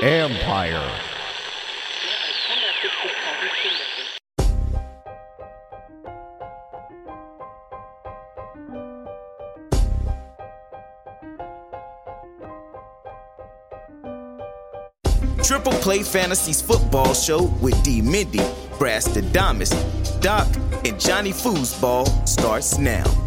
Empire. Triple Play Fantasies Football Show with D. Mindy, Brass Damas, Doc, and Johnny Foosball starts now.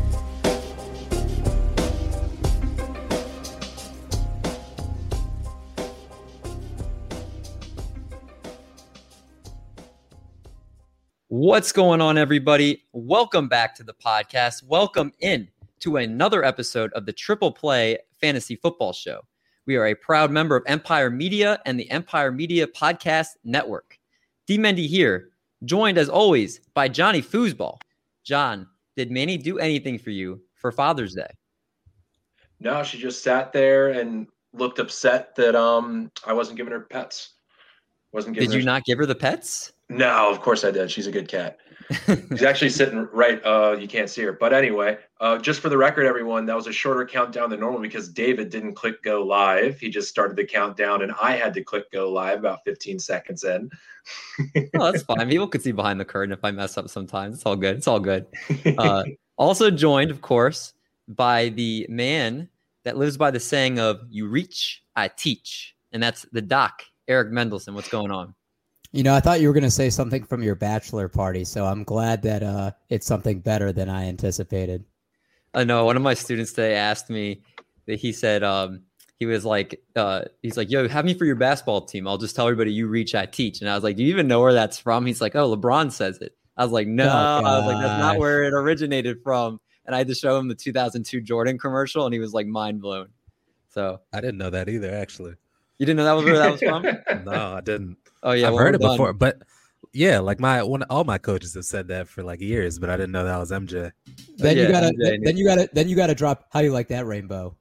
What's going on, everybody? Welcome back to the podcast. Welcome in to another episode of the Triple Play Fantasy Football Show. We are a proud member of Empire Media and the Empire Media Podcast Network. D. Mendy here, joined as always by Johnny Foosball. John, did Manny do anything for you for Father's Day? No, she just sat there and looked upset that um I wasn't giving her pets. Wasn't giving Did you not give her the pets? No, of course I did. She's a good cat. She's actually sitting right. Uh, you can't see her, but anyway, uh, just for the record, everyone, that was a shorter countdown than normal because David didn't click go live. He just started the countdown, and I had to click go live about 15 seconds in. oh, that's fine. People could see behind the curtain if I mess up sometimes. It's all good. It's all good. Uh, also joined, of course, by the man that lives by the saying of "You reach, I teach," and that's the Doc, Eric Mendelson. What's going on? You know, I thought you were going to say something from your bachelor party, so I'm glad that uh, it's something better than I anticipated. I know one of my students today asked me that he said um, he was like uh, he's like yo have me for your basketball team. I'll just tell everybody you reach i teach. And i was like do you even know where that's from? He's like oh lebron says it. I was like no. Oh, i was like that's not where it originated from. And i had to show him the 2002 jordan commercial and he was like mind blown. So I didn't know that either, actually. you didn't know that was where that was from? No, I didn't. Oh yeah I've well, heard it done. before, but yeah, like my one, all my coaches have said that for like years, but I didn't know that was MJ. Then yeah, you gotta, MJ then, knew. you gotta, then you gotta drop. How do you like that rainbow?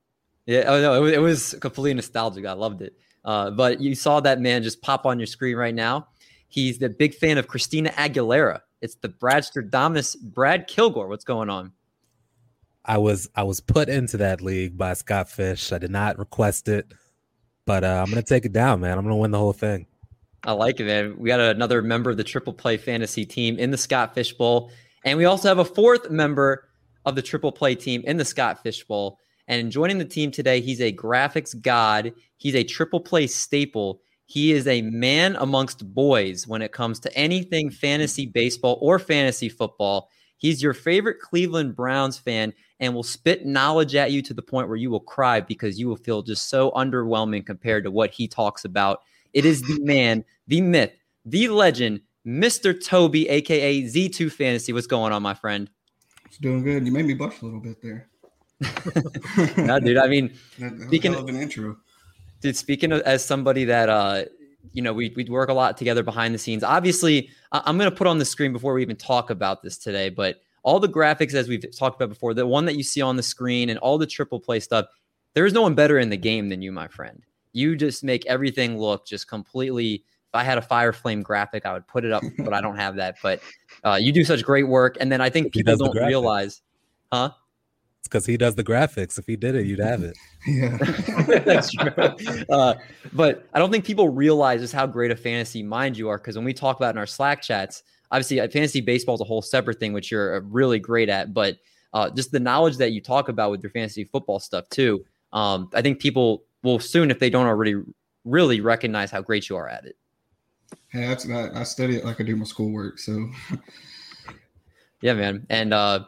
Yeah, oh no, it was, it was completely nostalgic. I loved it. Uh, but you saw that man just pop on your screen right now. He's the big fan of Christina Aguilera. It's the Bradster Damas Brad Kilgore. What's going on? I was I was put into that league by Scott Fish. I did not request it, but uh, I'm gonna take it down, man. I'm gonna win the whole thing. I like it, man. We got another member of the Triple Play Fantasy team in the Scott Fish Bowl, and we also have a fourth member of the Triple Play team in the Scott Fish Bowl. And joining the team today, he's a graphics god. He's a Triple Play staple. He is a man amongst boys when it comes to anything fantasy baseball or fantasy football. He's your favorite Cleveland Browns fan and will spit knowledge at you to the point where you will cry because you will feel just so underwhelming compared to what he talks about. It is the man, the myth, the legend, Mr. Toby, aka Z2 Fantasy. What's going on, my friend? It's doing good. You made me blush a little bit there. no, dude. I mean, That, that Speaking- of an intro. dude, speaking of, as somebody that uh, you know, we we work a lot together behind the scenes. Obviously, I, I'm going to put on the screen before we even talk about this today, but all the graphics as we've talked about before, the one that you see on the screen and all the triple play stuff, there is no one better in the game than you, my friend. You just make everything look just completely. If I had a fire flame graphic, I would put it up, but I don't have that. But uh, you do such great work, and then I think He people does the don't realize, huh? It's because he does the graphics. If he did it, you'd have it. Yeah. That's true. Uh, but I don't think people realize just how great a fantasy mind you are. Because when we talk about in our Slack chats, obviously uh, fantasy baseball is a whole separate thing, which you're uh, really great at. But uh, just the knowledge that you talk about with your fantasy football stuff too, um, I think people will soon, if they don't already, really recognize how great you are at it. Hey, that's, I, I study it like I do my schoolwork. So Yeah, man. And uh,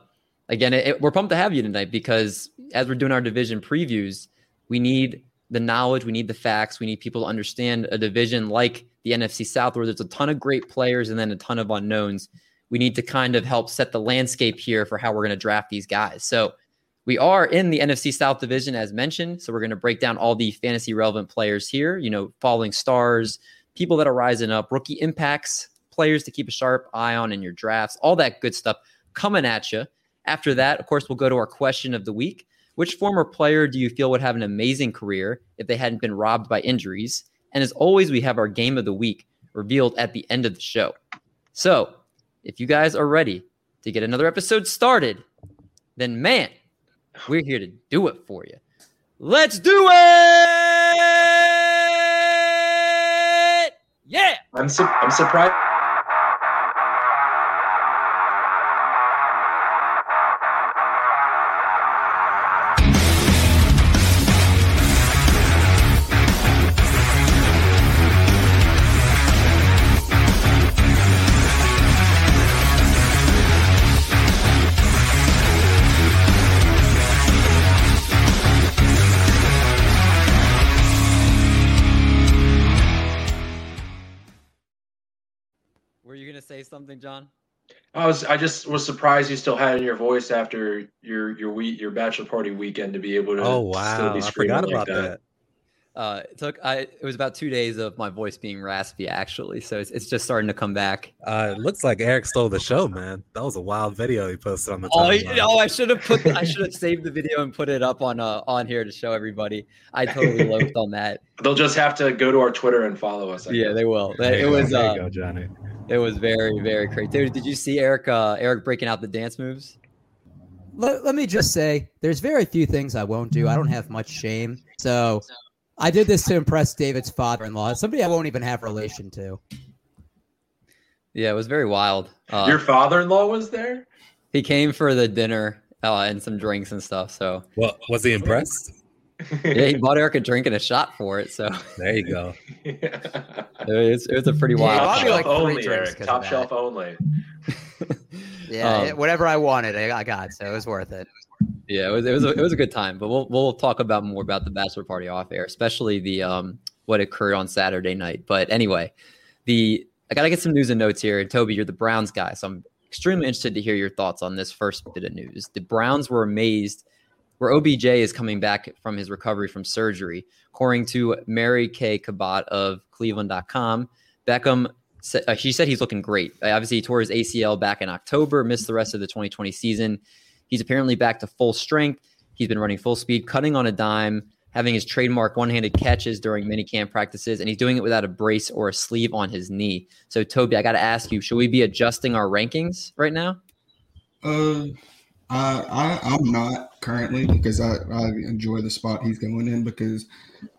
again, it, we're pumped to have you tonight because as we're doing our division previews, we need the knowledge, we need the facts, we need people to understand a division like the NFC South, where there's a ton of great players and then a ton of unknowns. We need to kind of help set the landscape here for how we're going to draft these guys. So, We are in the NFC South division, as mentioned. So we're going to break down all the fantasy relevant players here, you know, falling stars, people that are rising up, rookie impacts, players to keep a sharp eye on in your drafts, all that good stuff coming at you. After that, of course, we'll go to our question of the week. Which former player do you feel would have an amazing career if they hadn't been robbed by injuries? And as always, we have our game of the week revealed at the end of the show. So if you guys are ready to get another episode started, then man, we're here to do it for you. Let's do it! Yeah. I'm su- I'm surprised. Were you gonna say something, John? I was I just was surprised you still had in your voice after your your week your bachelor party weekend to be able to Oh still wow, be I screaming forgot like about that. that. Uh, it took I it was about two days of my voice being raspy actually, so it's, it's just starting to come back. Uh, it looks like Eric stole the show, man. That was a wild video he posted on the Oh, timeline. I- oh, I should have put I should have saved the video and put it up on uh on here to show everybody. I totally loafed on that. They'll just have to go to our Twitter and follow us. I Yeah, guess. they will. There It you go, was there uh, you go, Johnny. It was very very crazy. Dude, did you see Eric uh Eric breaking out the dance moves? Let, let me just say, there's very few things I won't do. I don't have much shame. So I did this to impress David's father in law, somebody I won't even have relation to. Yeah, it was very wild. Uh, Your father-in-law was there. he came for the dinner uh, and some drinks and stuff. So Well, was he impressed? Yeah, he bought Eric a drink and a shot for it. So There you go. it was, it was a pretty wild. I'll Top shelf like only, drinks Eric. 'cause Top of that. shelf only. Yeah, Um, it- whatever I wanted, I, I got. So it was worth it. Yeah, it was it was a, it was a good time, but we'll we'll talk about more about the bachelor party off air, especially the um what occurred on Saturday night. But anyway, the I gotta get some news and notes here. And Toby, you're the Browns guy, so I'm extremely interested to hear your thoughts on this first bit of news. The Browns were amazed where OBJ is coming back from his recovery from surgery. According to Mary Kay Cabot of Cleveland.com, Beckham uh, she said he's looking great. Uh, obviously, he tore his ACL back in October, missed the rest of the 2020 season. He's apparently back to full strength. He's been running full speed, cutting on a dime, having his trademark one-handed catches during minicamp practices, and he's doing it without a brace or a sleeve on his knee. So, Toby, I got to ask you: Should we be adjusting our rankings right now? Uh, I, I I'm not currently because I I enjoy the spot he's going in because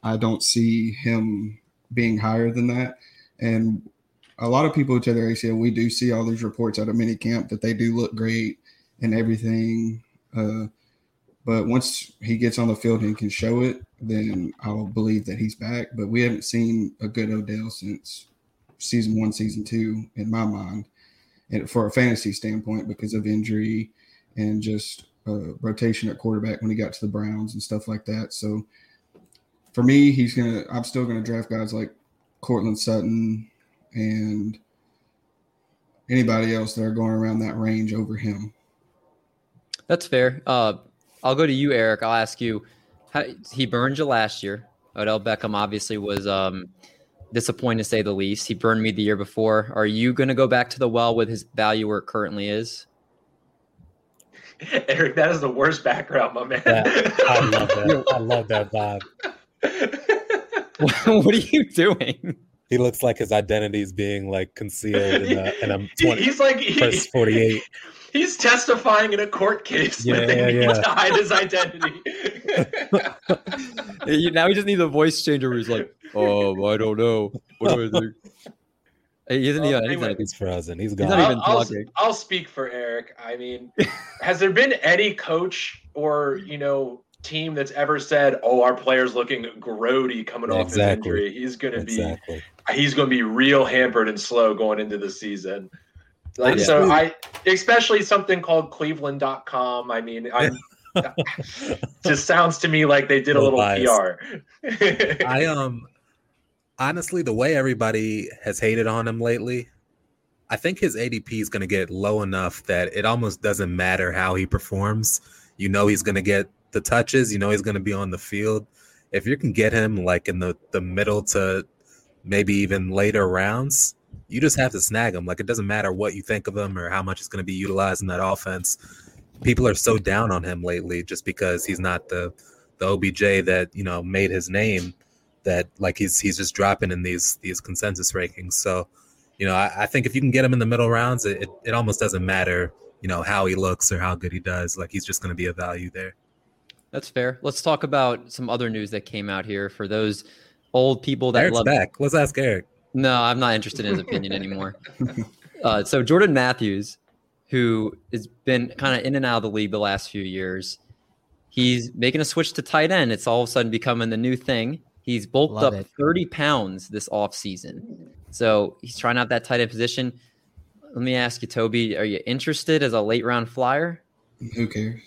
I don't see him being higher than that. And a lot of people tear their ACL, we do see all these reports out of mini camp that they do look great and everything. Uh, but once he gets on the field and can show it, then I'll believe that he's back. But we haven't seen a good Odell since season one, season two, in my mind, and for a fantasy standpoint because of injury and just uh, rotation at quarterback when he got to the Browns and stuff like that. So for me, he's gonna. I'm still gonna draft guys like Courtland Sutton and anybody else that are going around that range over him. That's fair. Uh, I'll go to you, Eric. I'll ask you. How, he burned you last year. Odell Beckham obviously was um, disappointing to say the least. He burned me the year before. Are you going to go back to the well with his value where it currently is? Eric, that is the worst background, my man. That- I love that. I love that vibe. what are you doing? He looks like his identity is being like concealed in a, in a He- 20, he's like he- first 48. He's testifying in a court case Yeah, that they need yeah. to hide his identity. Now he just needs a voice changer who's like, oh, I don't know. What do I do? He isn't Well, even. he's not anyway. even- He's frozen. He's He's gone. not even I'll, I'll, talking. I'll speak for Eric. I mean, has there been any coach or you know team that's ever said, "Oh, our player's looking grody coming off his injury. He's going to exactly. be he's going to be real hampered and slow going into the season." Like Yeah. so, I especially something called Cleveland.com. I mean, I'm just sounds to me like they did a No little bias. PR. I um honestly the way everybody has hated on him lately, I think his ADP is going to get low enough that it almost doesn't matter how he performs. You know he's going to get the touches. You know he's going to be on the field. If you can get him like in the the middle to maybe even later rounds, you just have to snag him. Like it doesn't matter what you think of him or how much he's going to be utilized in that offense. People are so down on him lately just because he's not the the OBJ that you know made his name. That like he's he's just dropping in these these consensus rankings. So you know I, I think if you can get him in the middle rounds, it, it, it almost doesn't matter you know how he looks or how good he does. Like he's just going to be a value there. That's fair. Let's talk about some other news that came out here for those old people that Eric's love. back. Let's ask Eric. No, I'm not interested in his opinion anymore. Uh, so Jordan Matthews, who has been kind of in and out of the league the last few years, he's making a switch to tight end. It's all of a sudden becoming the new thing. He's bulked Love up it. 30 pounds this offseason. So he's trying out that tight end position. Let me ask you, Toby, are you interested as a late round flyer? Who cares?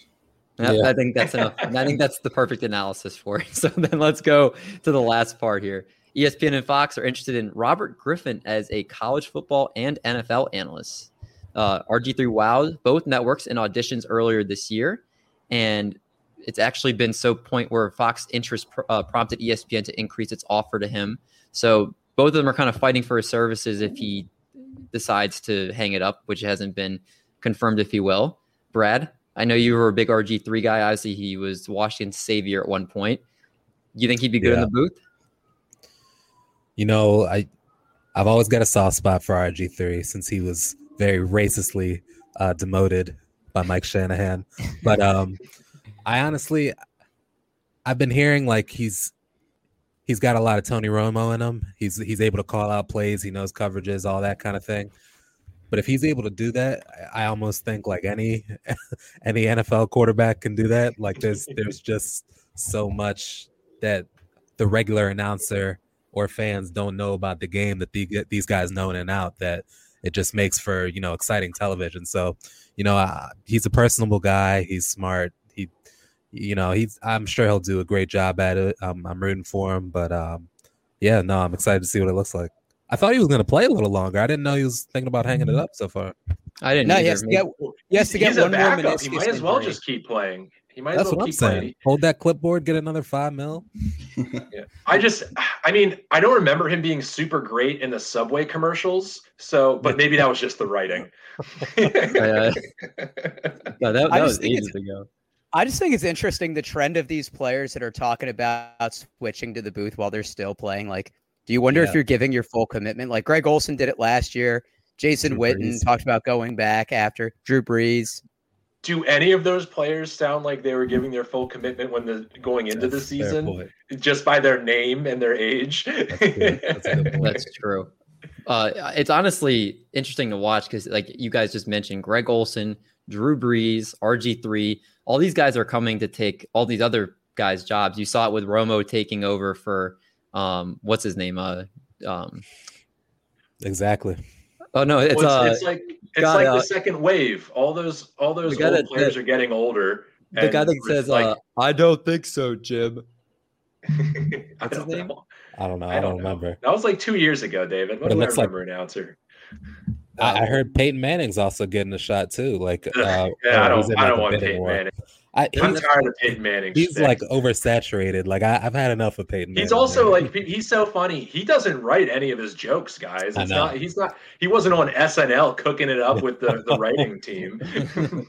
Yeah, Yeah. I think that's enough. I think that's the perfect analysis for it. So then let's go to the last part here. ESPN and Fox are interested in Robert Griffin as a college football and NFL analyst. Uh, RG3 Wow, both networks in auditions earlier this year, and it's actually been so point where Fox interest pr- uh, prompted ESPN to increase its offer to him. So both of them are kind of fighting for his services if he decides to hang it up, which hasn't been confirmed if he will. Brad, I know you were a big RG3 guy. Obviously, he was Washington's savior at one point. You think he'd be good in the booth? You know, I I've always got a soft spot for RG3 since he was very racistly uh, demoted by Mike Shanahan. But um, I honestly, I've been hearing like he's he's got a lot of Tony Romo in him. He's he's able to call out plays. He knows coverages, all that kind of thing. But if he's able to do that, I almost think like any any NFL quarterback can do that. Like there's there's just so much that the regular announcer or fans don't know about the game that the, these guys know in and out that it just makes for you know exciting television. So you know uh, he's a personable guy. He's smart. He you know he's I'm sure he'll do a great job at it. Um, I'm rooting for him. But um, yeah, no, I'm excited to see what it looks like. I thought he was going to play a little longer. I didn't know he was thinking about hanging it up so far. I didn't. No, either. he has to get he has to get one more backup. He might as well just keep playing. He might That's as well what I'm keep playing. Hold that clipboard, get another five mil. Yeah. I just, I mean, I don't remember him being super great in the Subway commercials. So, but maybe that was just the writing. Uh, no, that, that was think ages it's- ago. I just think it's interesting the trend of these players that are talking about switching to the booth while they're still playing. Like, do you wonder Yeah. if you're giving your full commitment? Like Greg Olsen did it last year. Jason Drew Witten Brees. talked about going back after Drew Brees. Do any of those players sound like they were giving their full commitment when the going into the season, just by their name and their age? That's. That's a good point. That's true. Uh, it's honestly interesting to watch because, like you guys just mentioned, Greg Olsen, Drew Brees, RG3, all these guys are coming to take all these other guys' jobs. You saw it with Romo taking over for um, what's his name? Uh, um, Exactly. oh no, it's Well, uh, it's like it's God, like uh, the second wave. All those all those old that- players that- are getting older. the guy that says, like, uh, "I don't think so, Jim." I what's his don't name? know. I don't know. I I don't don't know. remember. That was like two years ago, David. What But do I looks like- remember, announcer? I, I heard Peyton Manning's also getting a shot too. Like, uh, yeah, or I he's don't. I like, don't want Peyton war. Manning. I, I'm tired of Peyton Manning. he's like oversaturated. Like I, I've had enough of Peyton. He's Manning, also man. like he's so funny. He doesn't write any of his jokes, guys. I It's know. not. He's not. He wasn't on SNL cooking it up with the the writing team.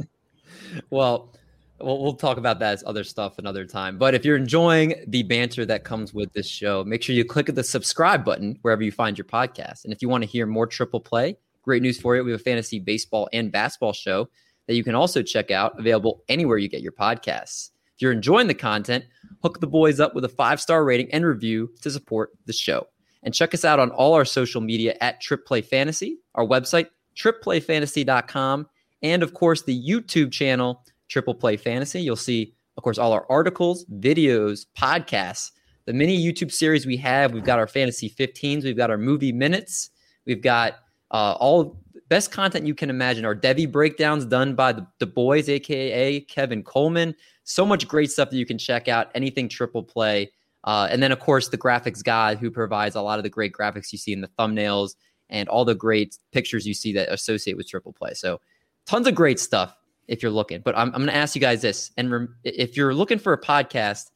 well, we'll we'll talk about that as other stuff another time. But if you're enjoying the banter that comes with this show, make sure you click the subscribe button wherever you find your podcast. And if you want to hear more triple play, great news for you. We have a fantasy baseball and basketball show that you can also check out, available anywhere you get your podcasts. If you're enjoying the content, hook the boys up with a five star rating and review to support the show. And check us out on all our social media at Trip Play Fantasy, our website, tripplayfantasy.com, and of course the YouTube channel, Triple Play Fantasy. You'll see, of course, all our articles, videos, podcasts, the mini YouTube series we have. We've got our fantasy 15s, we've got our movie minutes, we've got uh, all best content you can imagine. are Devi breakdowns done by the, the boys, aka Kevin Coleman. So much great stuff that you can check out. Anything triple play. Uh, and then, of course, the graphics guy who provides a lot of the great graphics you see in the thumbnails and all the great pictures you see that associate with triple play. So, tons of great stuff. if you're looking. But I'm, I'm going to ask you guys this. And rem- if you're looking for a podcast,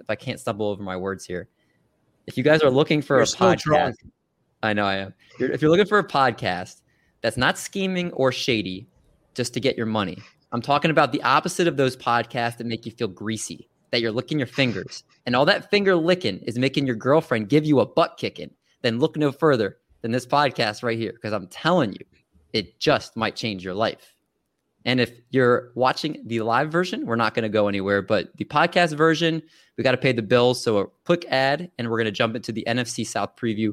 if I can't stumble over my words here, if you guys are looking for You're a podcast, drunk. I know I am. If you're looking for a podcast that's not scheming or shady just to get your money, I'm talking about the opposite of those podcasts that make you feel greasy, that you're licking your fingers. And all that finger licking is making your girlfriend give you a butt kicking. Then look no further than this podcast right here, because I'm telling you, it just might change your life. And if you're watching the live version, we're not going to go anywhere, but the podcast version, we got to pay the bills. So a quick ad, and we're going to jump into the NFC South preview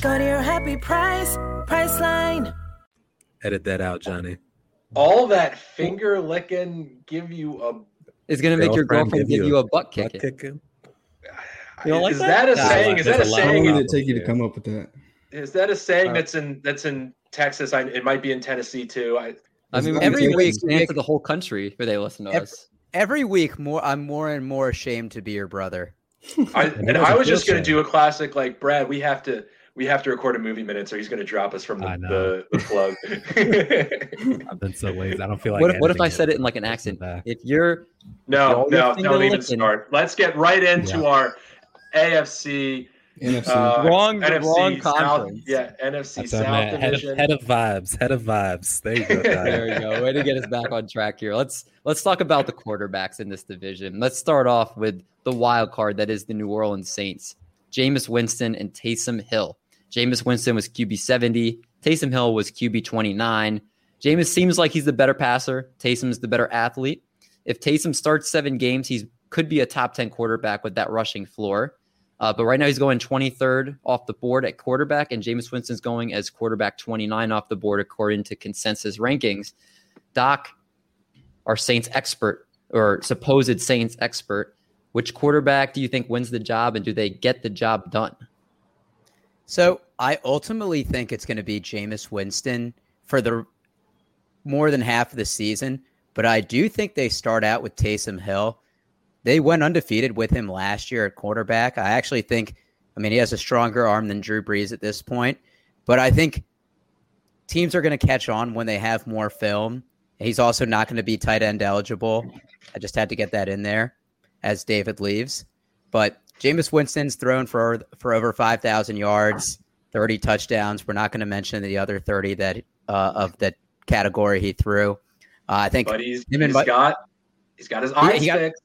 Go to your happy price, Priceline. Edit that out, Johnny. All that finger licking give you a. It's going to make your girlfriend give you a butt kicking. kicking. You don't like is that? that a Nah, saying? Is that a saying? How long did it take you to come up with that? Is that a saying Uh, that's in that's in Texas? I, it might be in Tennessee too. I, I mean, Every every week- week, to the whole country where they listen to Ev- us. Every week, more I'm more and more ashamed to be your brother. I And and I was was just gonna do a classic like Brad. We have to we have to record a movie minute, so he's gonna drop us from the know. the, the plug. I've been so lazy. I don't feel like. what, if, what if I editing said it in like an accent? back. If you're no, Y'all no, don't even licking. start. Let's get right into Yeah. our AFC. NFC. Uh, Wrong- NFC wrong South, conference. yeah, NFC That's our South man. Head of, head of vibes. Head of vibes. There you go. There you go. Way to get us back on track here. Let's let's talk about the quarterbacks in this division. Let's start off with the wild card that is the New Orleans Saints. Jameis Winston and Taysom Hill. Jameis Winston was QB 70. Taysom Hill was QB 29. Jameis seems like he's the better passer. Taysom's the better athlete. If Taysom starts seven games, he could be a top 10 quarterback with that rushing floor. Uh, but right now he's going 23rd off the board at quarterback, and Jameis Winston's going as quarterback 29 off the board according to consensus rankings. Doc, our Saints expert or supposed Saints expert, which quarterback do you think wins the job, and do they get the job done? So I ultimately think it's going to be Jameis Winston for the more than half of the season, but I do think they start out with Taysom Hill. They went undefeated with him last year at quarterback. I actually think, I mean, he has a stronger arm than Drew Brees at this point, but I think teams are going to catch on when they have more film. He's also not going to be tight end eligible. I just had to get that in there as David leaves. But Jameis Winston's thrown for for over five thousand yards, thirty touchdowns. We're not going to mention the other thirty that uh, of that category he threw. Uh, I think but he's, he's Mike- got he's got his eyes he got- fixed.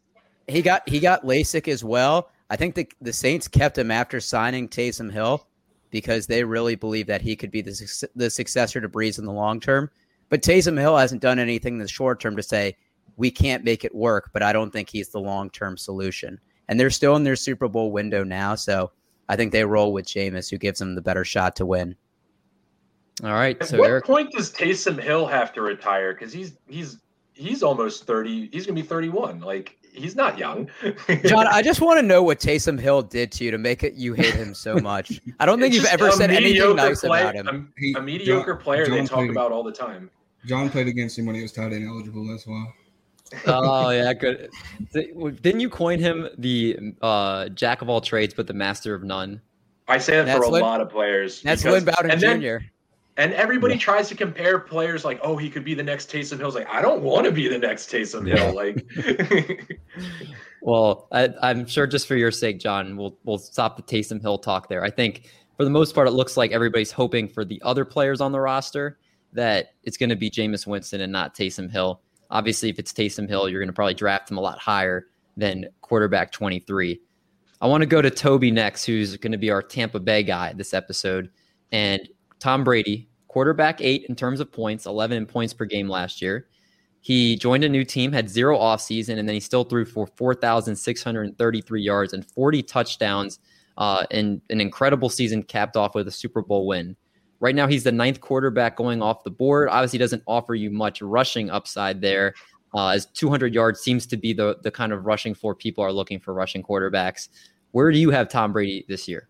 he got he got LASIK as well. I think the the Saints kept him after signing Taysom Hill because they really believe that he could be the the successor to Brees in the long term. But Taysom Hill hasn't done anything in the short term to say we can't make it work. But I don't think he's the long term solution. And they're still in their Super Bowl window now, so I think they roll with Jameis, who gives them the better shot to win. All right, At so what Eric, point does Taysom Hill have to retire? Because he's he's he's almost thirty. He's gonna be thirty-one. Like he's not young. John, I just want to know what Taysom Hill did to you to make it you hate him so much. I don't think you've ever said anything nice play- about him. A, a mediocre John- player they talk played- about all the time. John played against him when he was tight end eligible. That's why. Oh yeah, good. Didn't you coin him the uh, jack of all trades, but the master of none? I say that That's for a Lin- lot of players. That's because- Lynn Bowden and then- Jr. And everybody tries to compare players like, oh, he could be the next Taysom Hill. It's like, I don't want to be the next Taysom Yeah. Hill. Like, Well, I, I'm sure just for your sake, John, we'll we'll stop the Taysom Hill talk there. I think for the most part, it looks like everybody's hoping for the other players on the roster that it's going to be Jameis Winston and not Taysom Hill. Obviously, if it's Taysom Hill, you're going to probably draft him a lot higher than quarterback 23. I want to go to Toby next, who's going to be our Tampa Bay guy this episode. And Tom Brady, quarterback eight in terms of points, 11 in points per game last year. He joined a new team, had zero offseason, and then he still threw for 4,633 yards and 40 touchdowns uh, and an incredible season capped off with a Super Bowl win. Right now, he's the ninth quarterback going off the board. Obviously, doesn't offer you much rushing upside there. Uh, as 200 yards seems to be the the kind of rushing for people are looking for rushing quarterbacks. Where do you have Tom Brady this year?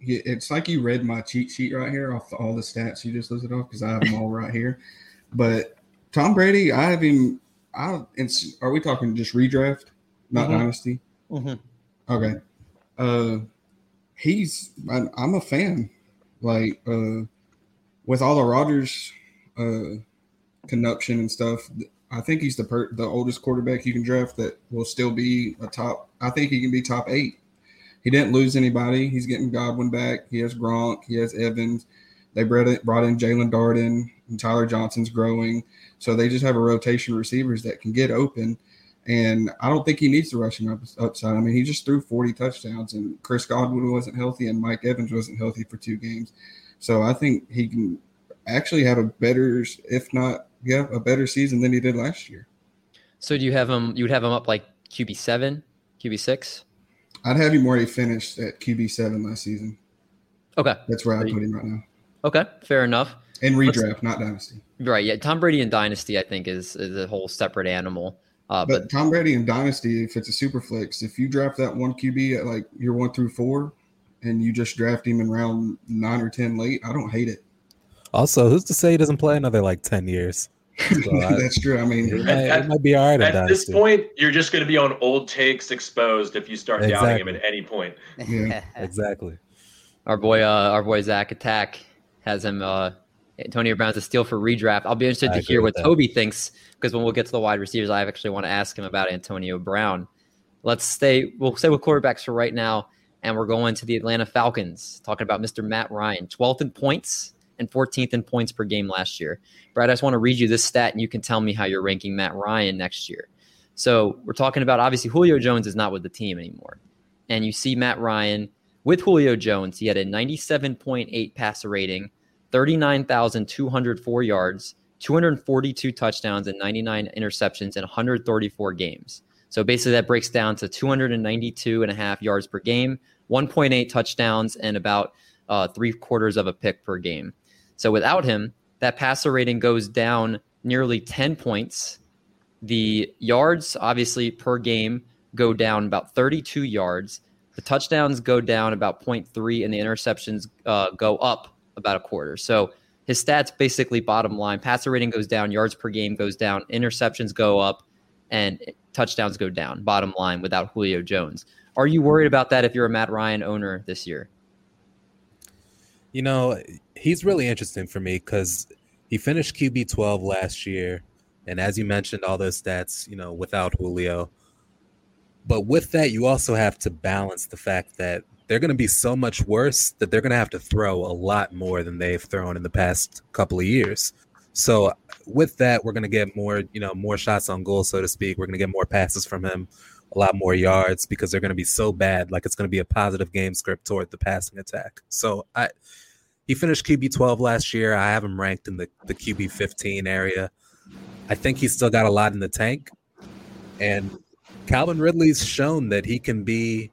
It's like you read my cheat sheet right here off the, all the stats you just listed off because I have them all right here. But Tom Brady, I have him. I it's, are we talking just redraft, not Mhm. dynasty? Mhm. Okay. Uh, he's I'm, I'm a fan. Like uh, with all the Rodgers uh and stuff, I think he's the per- the oldest quarterback you can draft that will still be a top. I think he can be top eight. He didn't lose anybody. He's getting Godwin back. He has Gronk. He has Evans. They brought in, brought in Jaelon Darden and Tyler Johnson's growing. So they just have a rotation of receivers that can get open. And I don't think he needs the rushing up, upside. I mean, he just threw 40 touchdowns, and Chris Godwin wasn't healthy, and Mike Evans wasn't healthy for two games. So I think he can actually have a better, if not, yeah, a better season than he did last year. So do you have him? You would have him up like QB seven, QB six? I'd have him already finished at QB seven last season. Okay, That's where I put him right now. okay, fair enough. Let's- redraft, not dynasty. Right, yeah. Tom Brady and Dynasty, I think, is is a whole separate animal. Uh, But but Tom Brady in Dynasty, if it's a super flex, if you draft that one QB at like your one through four, and you just draft him in round nine or ten late, I don't hate it. Also, who's to say he doesn't play another like ten years? So I- That's true. I mean, it, might, it might be all right At this Dynasty. point, you're just going to be on old takes exposed if you start doubting him at any point. Yeah. exactly. our boy, uh, our boy Zach Attack has him. Uh, Antonio Brown's a steal for redraft. I'll be interested I to hear what. Toby thinks because when we'll get to the wide receivers, I actually want to ask him about Antonio Brown. Let's stay. We'll stay with quarterbacks for right now, and we're going to the Atlanta Falcons. Talking about Mr. Matt Ryan, 12th in points and 14th in points per game last year. Brad, I just want to read you this stat, and you can tell me how you're ranking Matt Ryan next year. So we're talking about obviously Julio Jones is not with the team anymore, and you see Matt Ryan with Julio Jones. He had a 97.8 passer rating, 39,204 yards, 242 touchdowns, and 99 interceptions in 134 games. So basically, that breaks down to 292 and a half yards per game, 1.8 touchdowns, and about uh, three quarters of a pick per game. So without him, that passer rating goes down nearly 10 points. The yards, obviously, per game go down about 32 yards. The touchdowns go down about 0.3, and the interceptions uh, go up about a quarter. So his stats basically bottom line passer rating goes down, yards per game goes down, interceptions go up, and touchdowns go down, bottom line, without Julio Jones. Are you worried about that if you're a Matt Ryan owner this year? You know, he's really interesting for me because he finished QB 12 last year. And as you mentioned, all those stats, you know, without Julio. But with that, you also have to balance the fact that they're going to be so much worse that they're going to have to throw a lot more than they've thrown in the past couple of years. So with that, we're going to get more, you know, more shots on goal, so to speak. We're going to get more passes from him, a lot more yards because they're going to be so bad. Like it's going to be a positive game script toward the passing attack. So I, he finished QB 12 last year. I have him ranked in the, the QB 15 area. I think he's still got a lot in the tank. And Calvin Ridley's shown that he can be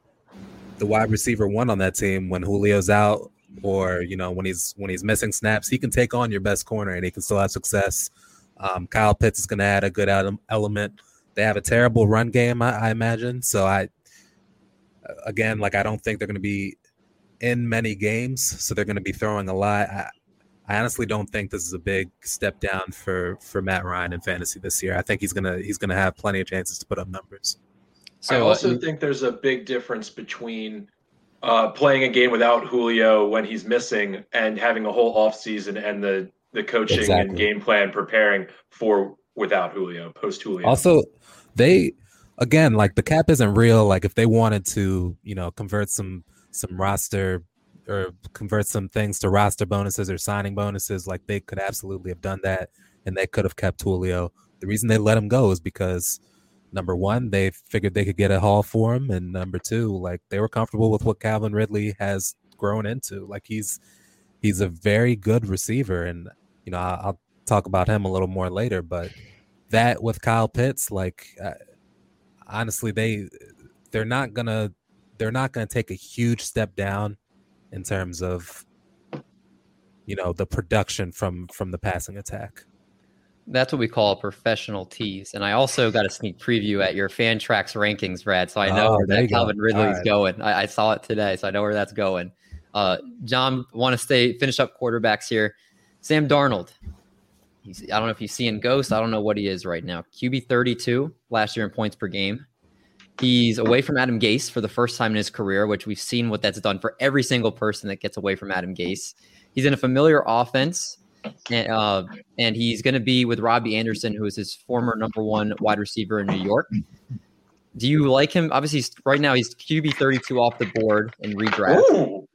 the wide receiver one on that team when Julio's out or you know when he's when he's missing snaps. He can take on your best corner and he can still have success. Um, Kyle Pitts is going to add a good ele- element. They have a terrible run game, I, I imagine. So I, again, like I don't think they're going to be in many games, so they're going to be throwing a lot. I, I honestly don't think this is a big step down for for Matt Ryan in fantasy this year. I think he's gonna he's gonna have plenty of chances to put up numbers. I also think there's a big difference between uh, playing a game without Julio when he's missing and having a whole offseason and the the coaching and game plan preparing for without Julio, post Julio. Also, they again like the cap isn't real. Like if they wanted to, you know, convert some some roster or convert some things to roster bonuses or signing bonuses, like they could absolutely have done that, and they could have kept Julio. The reason they let him go is because number one, they figured they could get a haul for him, and number two, like they were comfortable with what Calvin Ridley has grown into. Like he's he's a very good receiver, and you know I'll, I'll talk about him a little more later. But that with Kyle Pitts, like uh, honestly, they they're not gonna they're not gonna take a huge step down in terms of you know the production from from the passing attack. That's what we call a professional tease. And I also got a sneak preview at your fan tracks rankings, Brad. So I know Oh, where that you go. Calvin Ridley's right. going. I, I saw it today, so I know where that's going. Uh, John, want to stay finish up quarterbacks here. Sam Darnold. He's, I don't know if he's seeing ghosts. I don't know what he is right now. QB 32 last year in points per game. He's away from Adam Gase for the first time in his career, which we've seen what that's done for every single person that gets away from Adam Gase. He's in a familiar offense, and, uh, and he's going to be with Robbie Anderson, who is his former number one wide receiver in New York. Do you like him? Obviously, right now he's QB 32 off the board in redraft. Ooh,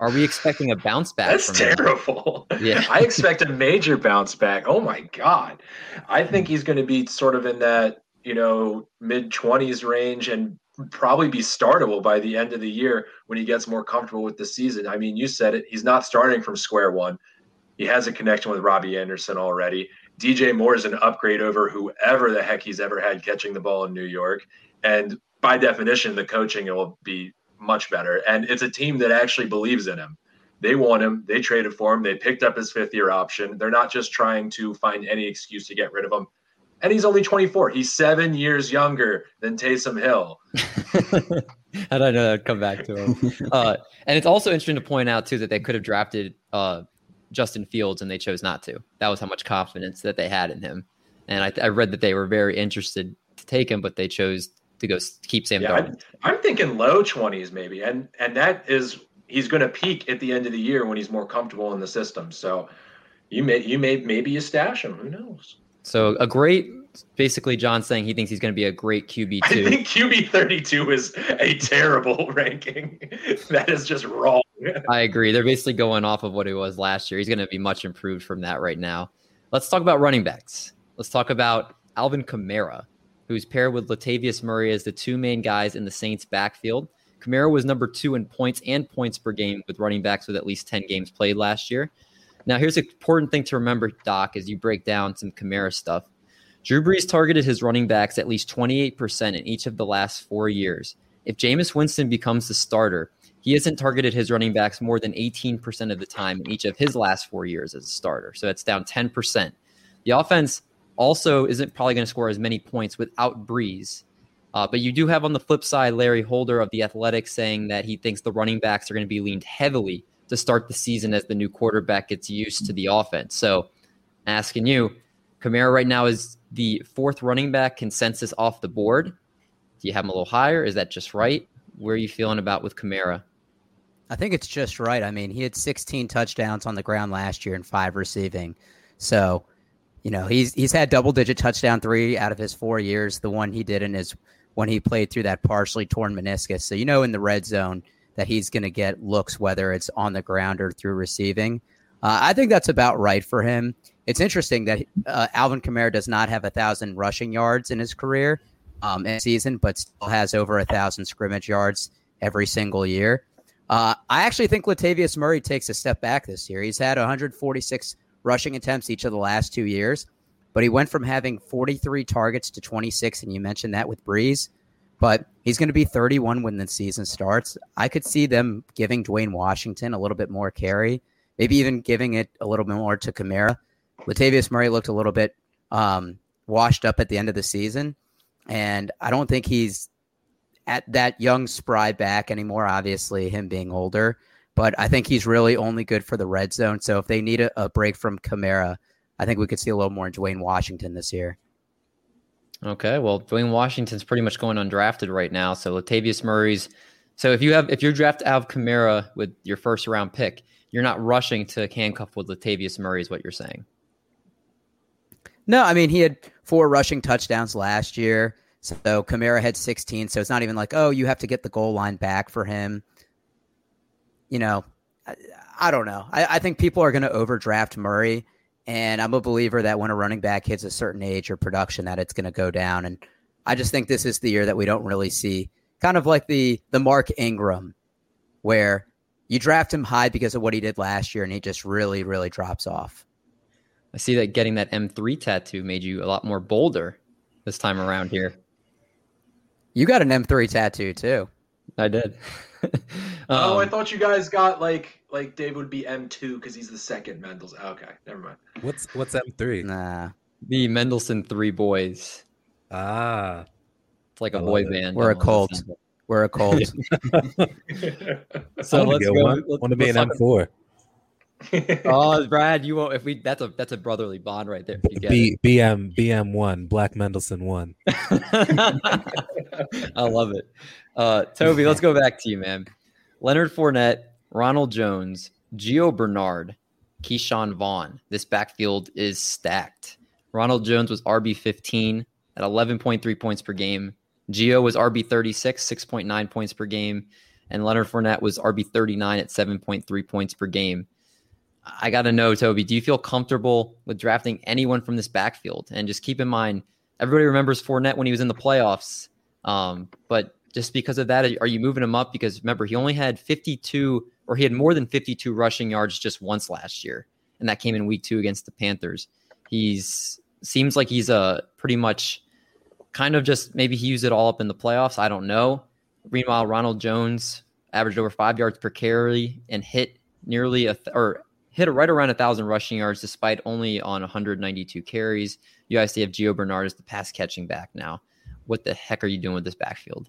Are we expecting a bounce back? that's from him? terrible. Yeah. I expect a major bounce back. Oh my god. I think he's going to be sort of in that, you know, mid 20s range and probably be startable by the end of the year when he gets more comfortable with the season. I mean, you said it, he's not starting from square one. He has a connection with Robbie Anderson already. DJ Moore is an upgrade over whoever the heck he's ever had catching the ball in New York. And by definition, the coaching will be much better. And it's a team that actually believes in him. They want him. They traded for him. They picked up his fifth year option. They're not just trying to find any excuse to get rid of him. And he's only 24. He's seven years younger than Taysom Hill. I know I'd come back to him? uh, and it's also interesting to point out too that they could have drafted uh, Justin Fields and they chose not to. That was how much mm-hmm. confidence that they had in him. And I, I read that they were very interested to take him, but they chose to go keep Sam Yeah, Darnold. I'm, I'm thinking low 20s maybe. And and that is he's going to peak at the end of the year when he's more comfortable in the system. So you may you may maybe you stash him. Who knows? So a great, basically, John saying he thinks he's going to be a great QB I think QB 32 is a terrible ranking. that is just wrong. I agree. They're basically going off of what he was last year. He's going to be much improved from that right now. Let's talk about running backs. Let's talk about Alvin Kamara, who's paired with Latavius Murray as the two main guys in the Saints' backfield. Kamara was number two in points and points per game with running backs with at least 10 games played last year. Now, here's an important thing to remember, Doc, as you break down some Kamara stuff. Drew Brees targeted his running backs at least 28% in each of the last four years. If Jameis Winston becomes the starter, he hasn't targeted his running backs more than 18% of the time in each of his last four years as a starter. So that's down 10%. The offense also isn't probably going to score as many points without Brees. Uh, but you do have on the flip side Larry Holder of the Athletics saying that he thinks the running backs are going to be leaned heavily to start the season as the new quarterback gets used to the offense. So, asking you, Kamara right now is the fourth running back consensus off the board. Do you have him a little higher? Is that just right? Where are you feeling about with Kamara? I think it's just right. I mean, he had 16 touchdowns on the ground last year and five receiving. So, you know, he's he's had double digit touchdown three out of his four years. The one he did in his when he played through that partially torn meniscus. So you know, in the red zone that he's going to get looks whether it's on the ground or through receiving. Uh, I think that's about right for him. It's interesting that uh, Alvin Kamara does not have a thousand rushing yards in his career um, in season, but still has over a thousand scrimmage yards every single year. Uh, I actually think Latavius Murray takes a step back this year. He's had 146 rushing attempts each of the last two years, but he went from having 43 targets to 26, and you mentioned that with Brees. But he's going to be 31 when the season starts. I could see them giving Dwayne Washington a little bit more carry, maybe even giving it a little bit more to Kamara. Latavius Murray looked a little bit um, washed up at the end of the season, and I don't think he's at that young spry back anymore. Obviously, him being older, but I think he's really only good for the red zone. So if they need a, a break from Kamara, I think we could see a little more in Dwayne Washington this year. Okay, well, Dwayne Washington's pretty much going undrafted right now. So Latavius Murray's. So if you have if you're draft Alv Kamara with your first round pick, you're not rushing to handcuff with Latavius Murray, is what you're saying. No, I mean he had four rushing touchdowns last year. So Kamara had 16. So it's not even like, oh, you have to get the goal line back for him. You know, I, I don't know. I, I think people are going to overdraft Murray. And I'm a believer that when a running back hits a certain age or production, that it's going to go down. And I just think this is the year that we don't really see kind of like the the Mark Ingram, where you draft him high because of what he did last year, and he just really, really drops off. I see that getting that M3 tattoo made you a lot more bolder this time around here. You got an M3 tattoo too. I did. oh, I Um, thought you guys got like like Dave would be M two because he's the second Mendel's. Okay, never mind. What's what's M three? Nah. The Mendelson Three Boys. Ah, it's like a I love boy it. band. We're a cult. We're a cult. So I wanna let's get go. let's- Want to be an let's talk- M4. Oh, Brad, you won't. If we, that's a that's a brotherly bond right there. If you get B, BM BM one Black Mendelson one. I love it. Uh, Toby, let's go back to you, man. Leonard Fournette, Ronald Jones, Gio Bernard, Ke'Shawn Vaughn. This backfield is stacked. Ronald Jones was RB 15 at 11.3 points per game. Gio was RB 36, 6.9 points per game. And Leonard Fournette was RB 39 at 7.3 points per game. I got to know, Toby, do you feel comfortable with drafting anyone from this backfield? And just keep in mind, everybody remembers Fournette when he was in the playoffs. Um, but just because of that, are you moving him up? Because remember, he only had 52, or he had more than 52 rushing yards just once last year, and that came in week two against the Panthers. He's seems like he's a pretty much kind of just maybe he used it all up in the playoffs. I don't know. Meanwhile, Ronald Jones averaged over five yards per carry and hit nearly a th- or hit right around a thousand rushing yards despite only on 192 carries. You guys have Gio Bernard as the pass catching back now. What the heck are you doing with this backfield?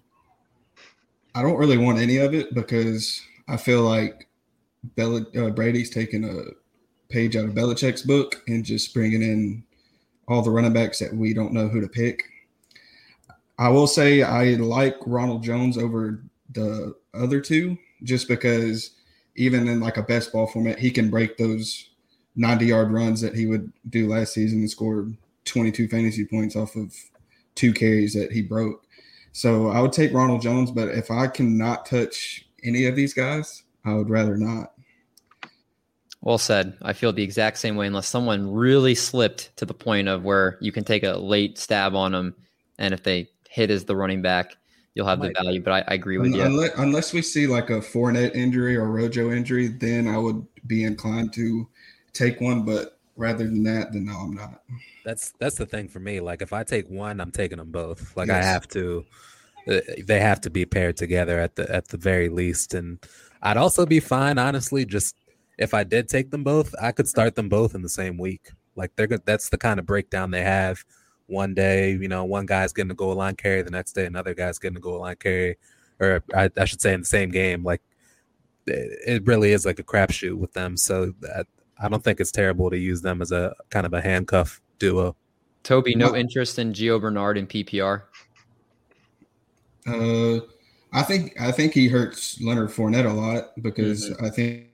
I don't really want any of it because I feel like uh, Brady's taking a page out of Belichick's book and just bringing in all the running backs that we don't know who to pick. I will say I like Ronald Jones over the other two just because even in like a best ball format, he can break those 90 yard runs that he would do last season and score 22 fantasy points off of two carries that he broke. So I would take Ronald Jones, but if I cannot touch any of these guys, I would rather not. Well said. I feel the exact same way unless someone really slipped to the point of where you can take a late stab on them. And if they hit as the running back, you'll have the value. But I, I agree with Un- you. Unless, unless we see like a Fournette injury or Rojo injury, then I would be inclined to take one. But rather than that, then no, I'm not. That's that's the thing for me. Like if I take one, I'm taking them both. Like I have to. uh, They have to be paired together at the at the very least. And I'd also be fine, honestly. Just if I did take them both, I could start them both in the same week. Like they're good. That's the kind of breakdown they have. One day, you know, one guy's getting a goal line carry. The next day, another guy's getting a goal line carry, or I, I should say, in the same game. Like it, it really is like a crapshoot with them. So that, I don't think it's terrible to use them as a kind of a handcuff duo. Toby, no interest in Gio Bernard in PPR. Uh, I think I think he hurts Leonard Fournette a lot because I think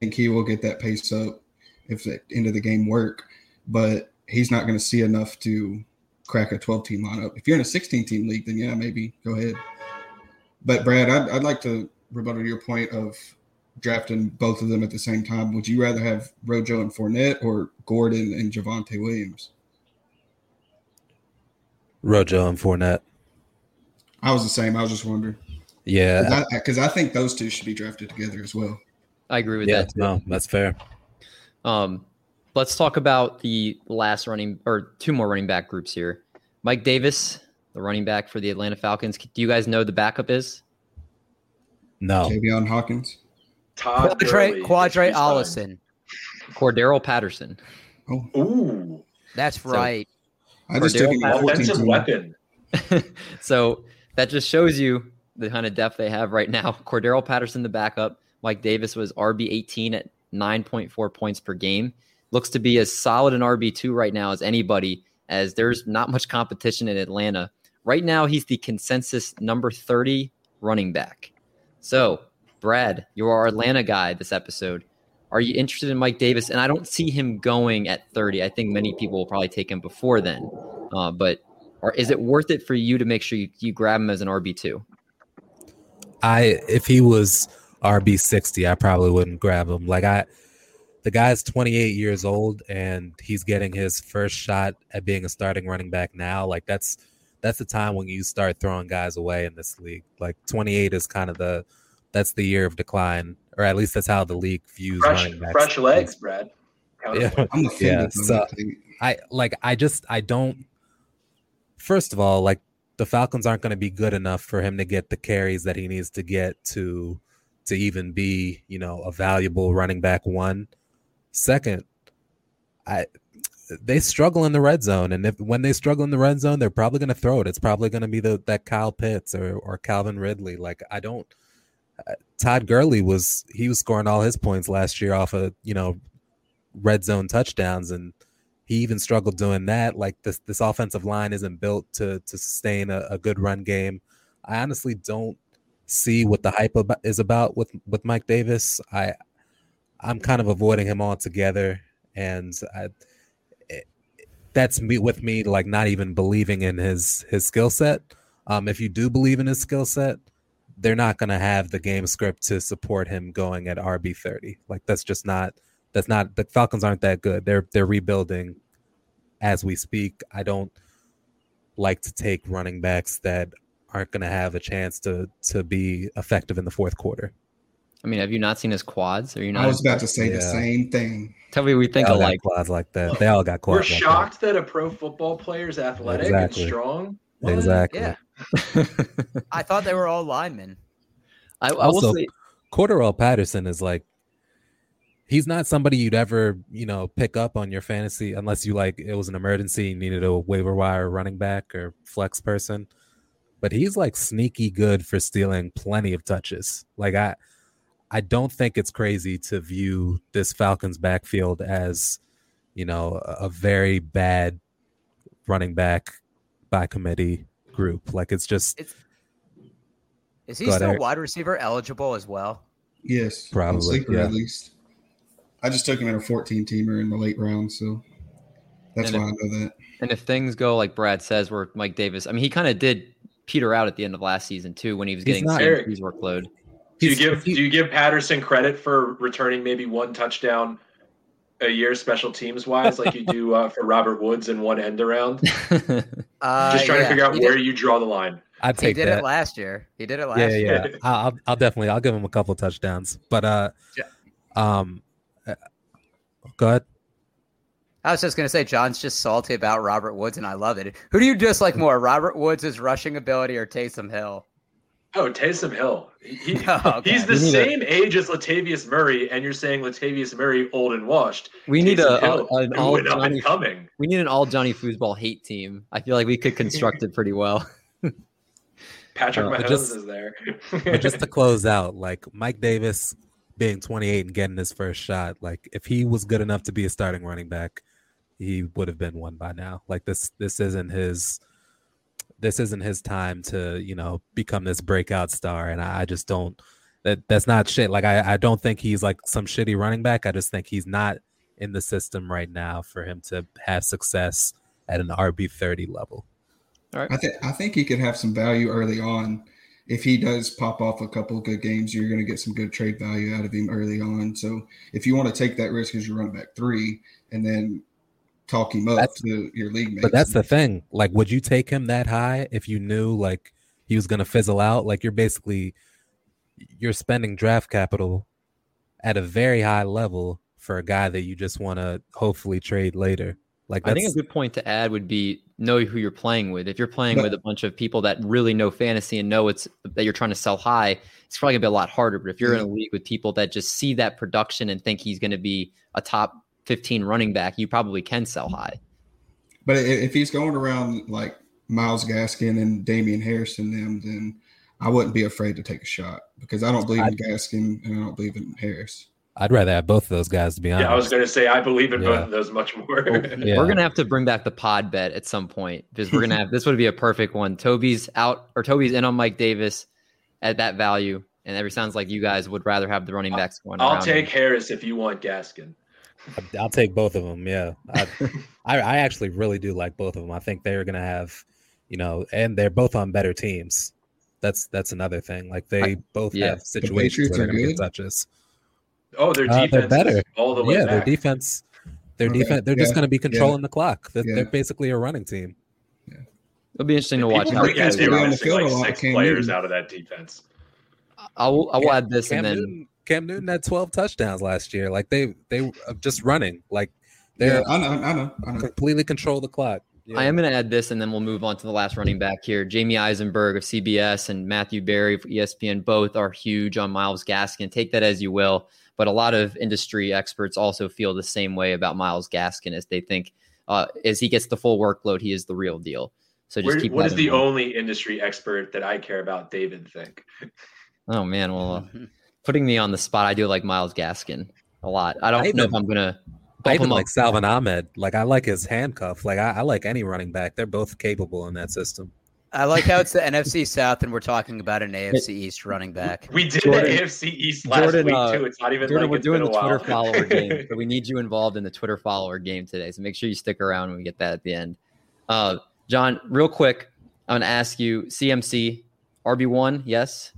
think he will get that pace up if the end of the game work, but he's not going to see enough to crack a 12 team lineup. If you're in a 16 team league, then yeah, maybe go ahead. But Brad, I'd, I'd like to rebuttal your point of drafting both of them at the same time. Would you rather have Rojo and Fournette or Gordon and Javonte Williams? Rojo and Fournette. I was the same. I was just wondering. Yeah. Because I, think those two should be drafted together as well. I agree with Yeah, that. too. no, that's fair. Um, let's talk about the last running or two more running back groups here. Mike Davis, the running back for the Atlanta Falcons. Do you guys know who the backup is? No. Javian Hawkins. Todd Qadree, Qadree if he's fine. Ollison. Cordarrelle Patterson. Oh. Ooh, That's So- right. I just took him at 14 offensive weapon. so that just shows you the kind of depth they have right now. Cordarrelle Patterson, the backup. Mike Davis was RB 18 at 9.4 points per game. Looks to be as solid an RB2 right now as anybody, as there's not much competition in Atlanta. Right now, he's the consensus number 30 running back. So, Brad, you're our Atlanta guy this episode. Are you interested in Mike Davis? And I don't see him going at 30. I think many people will probably take him before then. Uh, but or is it worth it for you to make sure you, you grab him as an RB2? I if he was RB sixty, I probably wouldn't grab him. Like I, the guy's twenty eight years old and he's getting his first shot at being a starting running back now. Like that's that's the time when you start throwing guys away in this league. Like twenty eight is kind of the that's the year of decline, or at least that's how the league views Fresh, running backs. fresh legs, Brad. Yeah, I'm yeah. offended. by So. I like I just I don't. First of all, like the Falcons aren't going to be good enough for him to get the carries that he needs to get to to even be you know a valuable running back one. Second, I they struggle in the red zone, and if when they struggle in the red zone, they're probably going to throw it. It's probably going to be the that Kyle Pitts or or Calvin Ridley. Like I don't. Uh, Todd Gurley was he was scoring all his points last year off of you know red zone touchdowns, and he even struggled doing that. Like this this offensive line isn't built to to sustain a, a good run game. I honestly don't see what the hype about, is about with with Mike Davis. I I'm kind of avoiding him altogether, and I, it, that's me with me like not even believing in his his skill set. Um, if you do believe in his skill set, they're not going to have the game script to support him going at RB thirty. Like that's just not that's not the Falcons aren't that good. They're they're rebuilding as we speak. I don't like to take running backs that aren't going to have a chance to to be effective in the fourth quarter. I mean, have you not seen his quads? Are you not? I was about to say the same thing. Tell me we think They all got alike. quads like that. They all got quads. We're like shocked that a pro football player is athletic Exactly. and strong. Exactly. Yeah. I thought they were all linemen. I, I also, will say, Cordarrelle Patterson is like he's not somebody you'd ever you know pick up on your fantasy unless you like it was an emergency you needed a waiver wire running back or flex person but he's like sneaky good for stealing plenty of touches like i i don't think it's crazy to view this falcons backfield as you know a, a very bad running back by committee group like it's just Is he Go ahead, still wide receiver eligible as well? Yes, Probably, sleeper yeah. at least. I just took him in a 14 teamer in the late round, so that's And why if- I know that. and if things go like Brad says, where Mike Davis, I mean, he kind of did peter out at the end of last season too when he was He's getting not- his workload. Do you give do you give Patterson credit for returning maybe one touchdown a year special teams wise, like you do uh, for Robert Woods in one end around? Uh, Just trying yeah, to figure out he where did- you draw the line. i'd He did that it last year. He did it last yeah, year. yeah. I'll, I'll- I'll definitely I'll give him a couple touchdowns. But uh, um, uh, go ahead. I was just gonna say John's just salty about Robert Woods, and I love it. Who do you dislike more, Robert Woods' rushing ability or Taysom Hill? Oh, Taysom Hill. He, Oh, okay. He's the need a- same age as Latavius Murray, and you're saying Latavius Murray old and washed. We need a, Hill, a- an all and up and Johnny coming. We need an all Johnny foosball hate team. I feel like we could construct it pretty well. Patrick Uh, Mahomes just- is there. but just to close out, like Mike Davis being 28 and getting his first shot, like if he was good enough to be a starting running back, he would have been one by now. Like this, this isn't his, this isn't his time to you know become this breakout star. And I, I just don't. That that's not shit. Like I, I don't think he's like some shitty running back. I just think he's not in the system right now for him to have success at an RB 30 level. All right. I think I think he could have some value early on. If he does pop off a couple of good games, you're going to get some good trade value out of him early on. So if you want to take that risk as your running back three, and then talk him up That's- to your league mates, But that's the thing. Like, would you take him that high if you knew like he was gonna fizzle out? Like, you're basically you're spending draft capital at a very high level for a guy that you just want to hopefully trade later. Like, I think a good point to add would be know who you're playing with. If you're playing But- with a bunch of people that really know fantasy and know it's that you're trying to sell high, it's probably gonna be a lot harder. But if you're in mm-hmm. a league with people that just see that production and think he's gonna be a top 15 running back, you probably can sell high. But if he's going around like Myles Gaskin and Damian Harrison, them, then I wouldn't be afraid to take a shot because I don't believe in Gaskin and I don't believe in Harris. I'd rather have both of those guys to be honest. Yeah, I was going to say I believe in both of those much more. Yeah. We're gonna have to bring back the pod bet at some point because we're gonna have this would be a perfect one. Toby's out or Toby's in on Mike Davis at that value, and every sounds like you guys would rather have the running backs going. I'll take him. Harris if you want Gaskin. I'll take both of them. Yeah, I, I, I actually really do like both of them. I think they're gonna have, you know, and they're both on better teams. That's that's another thing. Like they both yeah. have situations Patriots where they're gonna get touches. Oh, their Uh, defense they're better. all the way yeah, back. their defense. Their Okay, defense. They're just going to be yeah. controlling the clock. They're, Yeah. they're basically a running team. It'll be interesting to watch. People how forget defense they will be were on the field like six players Newton. out of that defense. I will. I will add this, Cam and then Newton, Cam Newton had 12 touchdowns last year. Like they they were just running. Like they're Yeah, I know, I know, I know. completely control the clock. I am going to add this, and then we'll move on to the last running back here. Jamie Eisenberg of CBS and Matthew Berry of ESPN both are huge on Myles Gaskin. Take that as you will, but a lot of industry experts also feel the same way about Myles Gaskin as they think uh, as he gets the full workload, he is the real deal. So just Where, keep what that the mind. only industry expert that I care about, David, think? Oh man, well, uh, putting me on the spot, I do like Myles Gaskin a lot. I don't I know if I'm gonna I even him like Salvon Ahmed. Like I like his handcuff. Like I, I like any running back. They're both capable in that system. I like how it's the NFC South and we're talking about an AFC East running back. We did Jordan- the AFC East last Jordan, week uh, too. It's not even Jordan, like we're it's doing been the a while. Twitter follower game, so we need you involved in the Twitter follower game today. So make sure you stick around when we get that at the end. Uh, John, real quick, I'm gonna ask you: CMC, RB one, yes.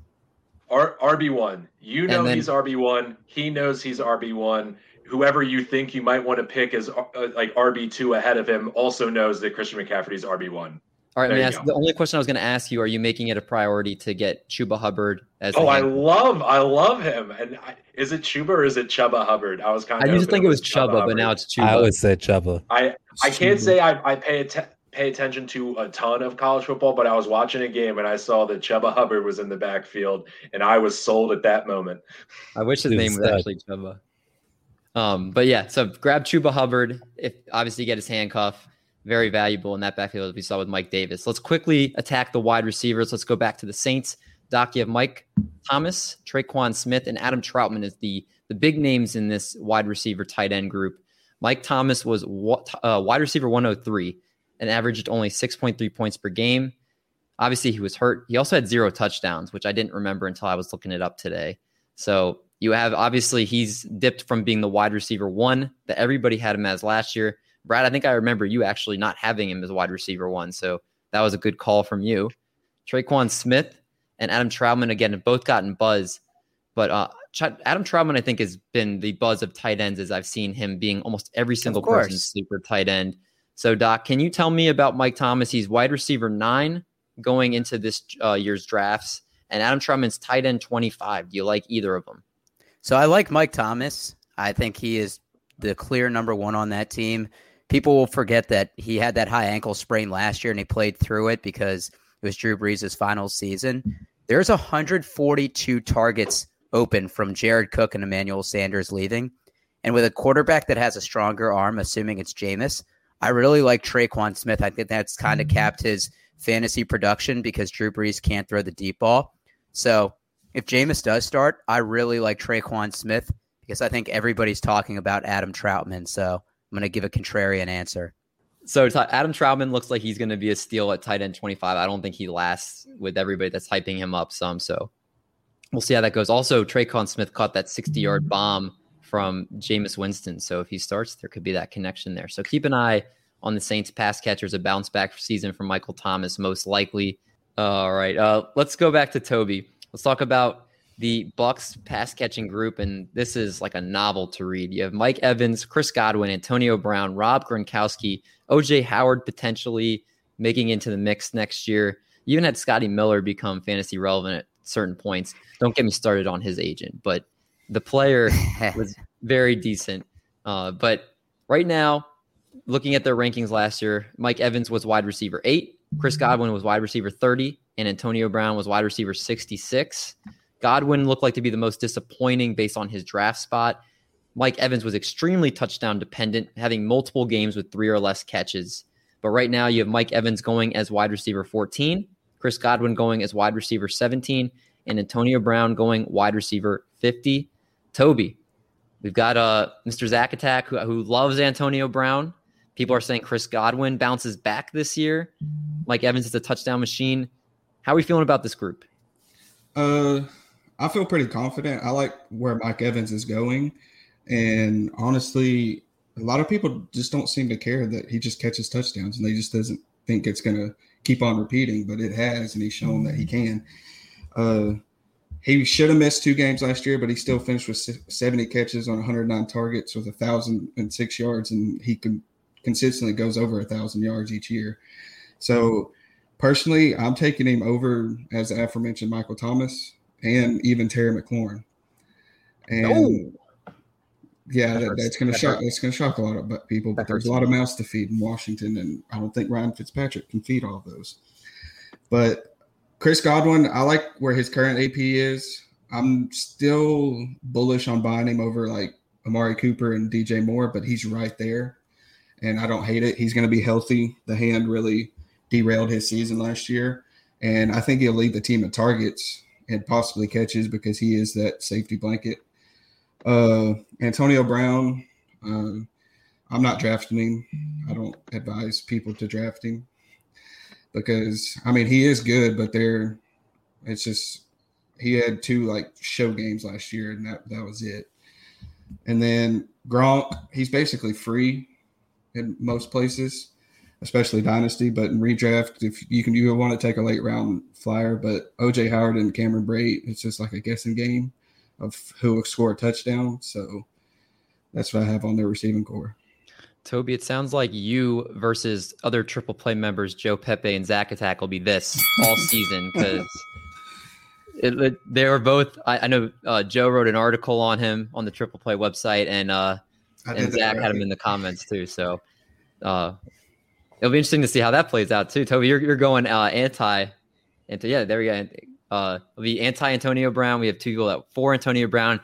R- RB one. You know then- he's RB one. He knows he's RB one. Whoever you think you might want to pick as uh, like RB two ahead of him also knows that Christian McCaffrey's RB one. All right, There let me ask, the only question I was going to ask you: Are you making it a priority to get Chuba Hubbard as? Oh, I love, I love him. And I, is it Chuba or is it Chuba Hubbard? I was kind of. I of. used to think it was Chuba, but now it's Chuba. I always say Chuba. I I can't say I, I pay atten- pay attention to a ton of college football, but I was watching a game and I saw that Chuba Hubbard was in the backfield, and I was sold at that moment. I wish his name was stud. actually Chuba. Um, but yeah, so grab Chuba Hubbard. If obviously get his handcuff, very valuable in that backfield as we saw with Mike Davis. Let's quickly attack the wide receivers. Let's go back to the Saints. Doc, you have Mike Thomas, Tre'Quan Smith, and Adam Trautman is the the big names in this wide receiver tight end group. Mike Thomas was wa- uh, wide receiver 103 and averaged only 6.3 points per game. Obviously, he was hurt. He also had zero touchdowns, which I didn't remember until I was looking it up today. So you have obviously he's dipped from being the wide receiver one that everybody had him as last year. Brad, I think I remember you actually not having him as wide receiver one. So that was a good call from you. Tre'Quan Smith and Adam Trautman again have both gotten buzz, but uh, Ch- Adam Trautman I think has been the buzz of tight ends as I've seen him being almost every single person's sleeper tight end. So Doc, can you tell me about Mike Thomas? He's wide receiver nine going into this uh, year's drafts, and Adam Trautman's tight end twenty five. Do you like either of them? So I like Mike Thomas. I think he is the clear number one on that team. People will forget that he had that high ankle sprain last year and he played through it because it was Drew Brees' final season. There's 142 targets open from Jared Cook and Emmanuel Sanders leaving. And with a quarterback that has a stronger arm, assuming it's Jameis, I really like Tre'Quan Smith. I think that's kind of mm-hmm. capped his fantasy production because Drew Brees can't throw the deep ball. So if Jameis does start, I really like Tre'Quan Smith because I think everybody's talking about Adam Trautman. So I'm going to give a contrarian answer. So Adam Trautman looks like he's going to be a steal at tight end 25. I don't think he lasts with everybody that's hyping him up some. So we'll see how that goes. Also, Tre'Quan Smith caught that 60 yard bomb from Jameis Winston. So if he starts, there could be that connection there. So keep an eye on the Saints pass catchers, a bounce back season for Michael Thomas, most likely. All right. Uh, let's go back to Toby. Let's talk about the Bucks pass catching group, and this is like a novel to read. You have Mike Evans, Chris Godwin, Antonio Brown, Rob Gronkowski, OJ Howard potentially making into the mix next year. You even had Scotty Miller become fantasy relevant at certain points. Don't get me started on his agent, but the player was very decent. Uh, but right now, looking at their rankings last year, Mike Evans was wide receiver eight, Chris Godwin was wide receiver 30, and Antonio Brown was wide receiver 66. Godwin looked like to be the most disappointing based on his draft spot. Mike Evans was extremely touchdown dependent, having multiple games with three or less catches. But right now, you have Mike Evans going as wide receiver 14, Chris Godwin going as wide receiver 17, and Antonio Brown going wide receiver 50. Toby, we've got uh, Mr. Zach Attack who, who loves Antonio Brown. People are saying Chris Godwin bounces back this year. Mike Evans is a touchdown machine. How are we feeling about this group? Uh, I feel pretty confident. I like where Mike Evans is going, and honestly, a lot of people just don't seem to care that he just catches touchdowns, and they just doesn't think it's going to keep on repeating, but it has, and he's shown that he can. Uh, he should have missed two games last year, but he still finished with 70 catches on 109 targets with a thousand and six yards, and he can consistently goes over a thousand yards each year. So personally, I'm taking him over as the aforementioned Michael Thomas and even Terry McLaurin. And oh. yeah, that, that's going to That shock. hurts. Going to shock a lot of people. But there's a lot of mouths to feed in Washington, and I don't think Ryan Fitzpatrick can feed all those. But Chris Godwin, I like where his current AP is. I'm still bullish on buying him over like Amari Cooper and DJ Moore, but he's right there. and I don't hate it. He's going to be healthy. The hand really derailed his season last year, and I think he'll lead the team in targets and possibly catches because he is that safety blanket. Uh, Antonio Brown, uh, I'm not drafting him. I don't advise people to draft him because I mean he is good, but they're it's just he had two like show games last year, and that that was it. And then Gronk, he's basically free in most places, especially dynasty. But in redraft, if you can, you want to take a late round flyer. But OJ Howard and Cameron Brate, it's just like a guessing game of who will score a touchdown. So that's what I have on their receiving corps. Toby, it sounds like you versus other triple play members, Joe Pepe and Zach Attack, will be this all season because they were both. I, I know uh, Joe wrote an article on him on the triple play website, and uh, and Zach had him in the comments too. So uh, it'll be interesting to see how that plays out too. Toby, you're, you're going uh, anti, anti. Yeah, there we go. Uh, it'll be anti Antonio Brown. We have two people that for Antonio Brown.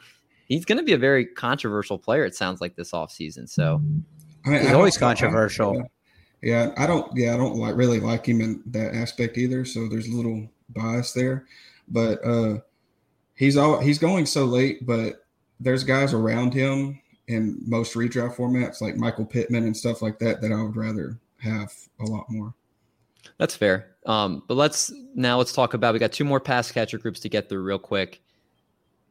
He's going to be a very controversial player. It sounds like this offseason. So. I mean, He's always controversial. yeah, I don't. Yeah, I don't like really like him in that aspect either. So there's a little bias there, but uh, he's all he's going so late. But there's guys around him in most redraft formats like Michael Pittman and stuff like that that I would rather have a lot more. That's fair. Um, but let's now let's talk about we got two more pass catcher groups to get through real quick.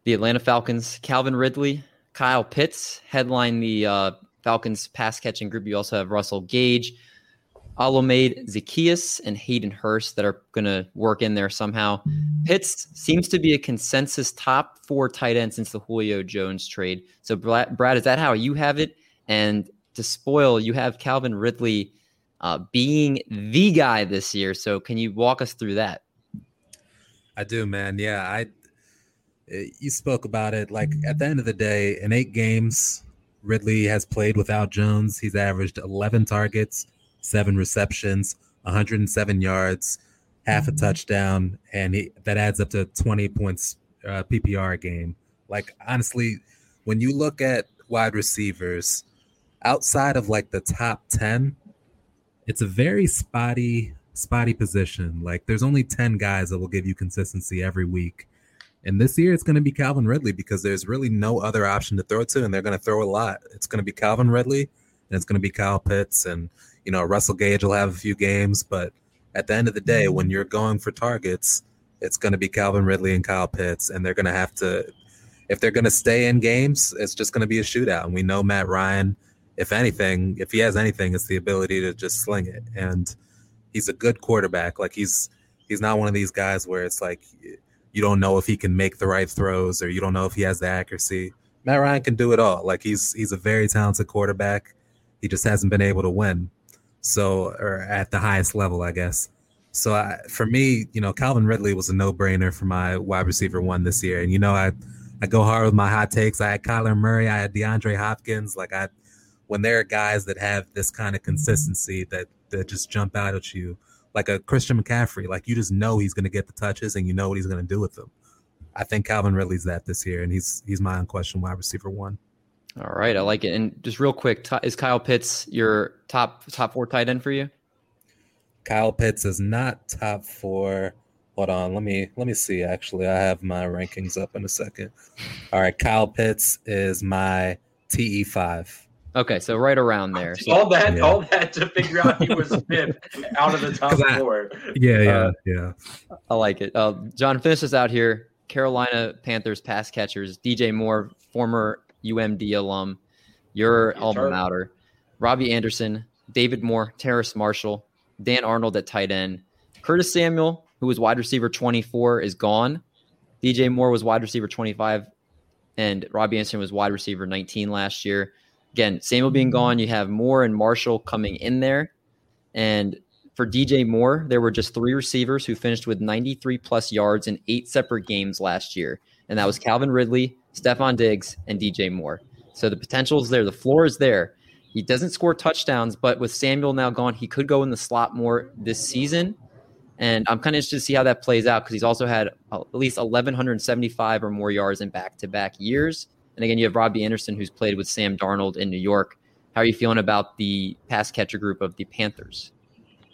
The Atlanta Falcons, Calvin Ridley, Kyle Pitts headline the uh, Falcons pass catching group. You also have Russell Gage, Olamide Zaccheaus, and Hayden Hurst that are going to work in there somehow. Pitts seems to be a consensus top four tight end since the Julio Jones trade. So, Brad, is that how you have it? And to spoil, you have Calvin Ridley uh, being the guy this year. So, can you walk us through that? I do, man. Yeah, I. Eh, you spoke about it. Like at the end of the day, in eight games, Ridley has played without Jones. He's averaged 11 targets, seven receptions, 107 yards, half a touchdown, and he, that adds up to 20 points uh, PPR game. Like honestly, when you look at wide receivers outside of like the top 10, it's a very spotty spotty position. Like there's only 10 guys that will give you consistency every week. And this year it's going to be Calvin Ridley because there's really no other option to throw to, and they're going to throw a lot. It's going to be Calvin Ridley, and it's going to be Kyle Pitts, and you know Russell Gage will have a few games, but at the end of the day, mm-hmm. when you're going for targets, it's going to be Calvin Ridley and Kyle Pitts, and they're going to have to, if they're going to stay in games, it's just going to be a shootout. And we know Matt Ryan, if anything, if he has anything, it's the ability to just sling it, and he's a good quarterback. Like he's he's not one of these guys where it's like you don't know if he can make the right throws or you don't know if he has the accuracy. Matt Ryan can do it all. Like he's he's a very talented quarterback. He just hasn't been able to win. So or at the highest level, I guess. So I, for me, you know, Calvin Ridley was a no-brainer for my wide receiver one this year. And you know, I I go hard with my hot takes. I had Kyler Murray, I had DeAndre Hopkins. Like I when there are guys that have this kind of consistency that that just jump out at you, like a Christian McCaffrey. Like you just know he's going to get the touches and you know what he's going to do with them. I think Calvin Ridley's that this year, and he's he's my unquestioned wide receiver one. All right, I like it. And just real quick, is Kyle Pitts your top top four tight end for you? Kyle Pitts is not top four. Hold on, let me let me see. Actually, I have my rankings up in a second. All right, Kyle Pitts is my TE five. Okay, so right around there. So, all that, yeah. all that to figure out he was fifth out of the top I, four. Yeah, yeah, uh, yeah. I like it. Uh, John, finish us out here. Carolina Panthers pass catchers: DJ Moore, former UMD alum, your alma mater. Robbie Anderson, David Moore, Terrace Marshall, Dan Arnold at tight end. Curtis Samuel, who was wide receiver 24, is gone. DJ Moore was wide receiver 25, and Robbie Anderson was wide receiver 19 last year again, Samuel being gone, you have Moore and Marshall coming in there. And for DJ Moore, there were just three receivers who finished with 93 plus yards in eight separate games last year. And that was Calvin Ridley, Stefon Diggs, and DJ Moore. So the potential is there. The floor is there. He doesn't score touchdowns, but with Samuel now gone, he could go in the slot more this season. And I'm kind of interested to see how that plays out because he's also had at least 1,175 or more yards in back to back years. And again, you have Robbie Anderson, who's played with Sam Darnold in New York. How are you feeling about the pass catcher group of the Panthers?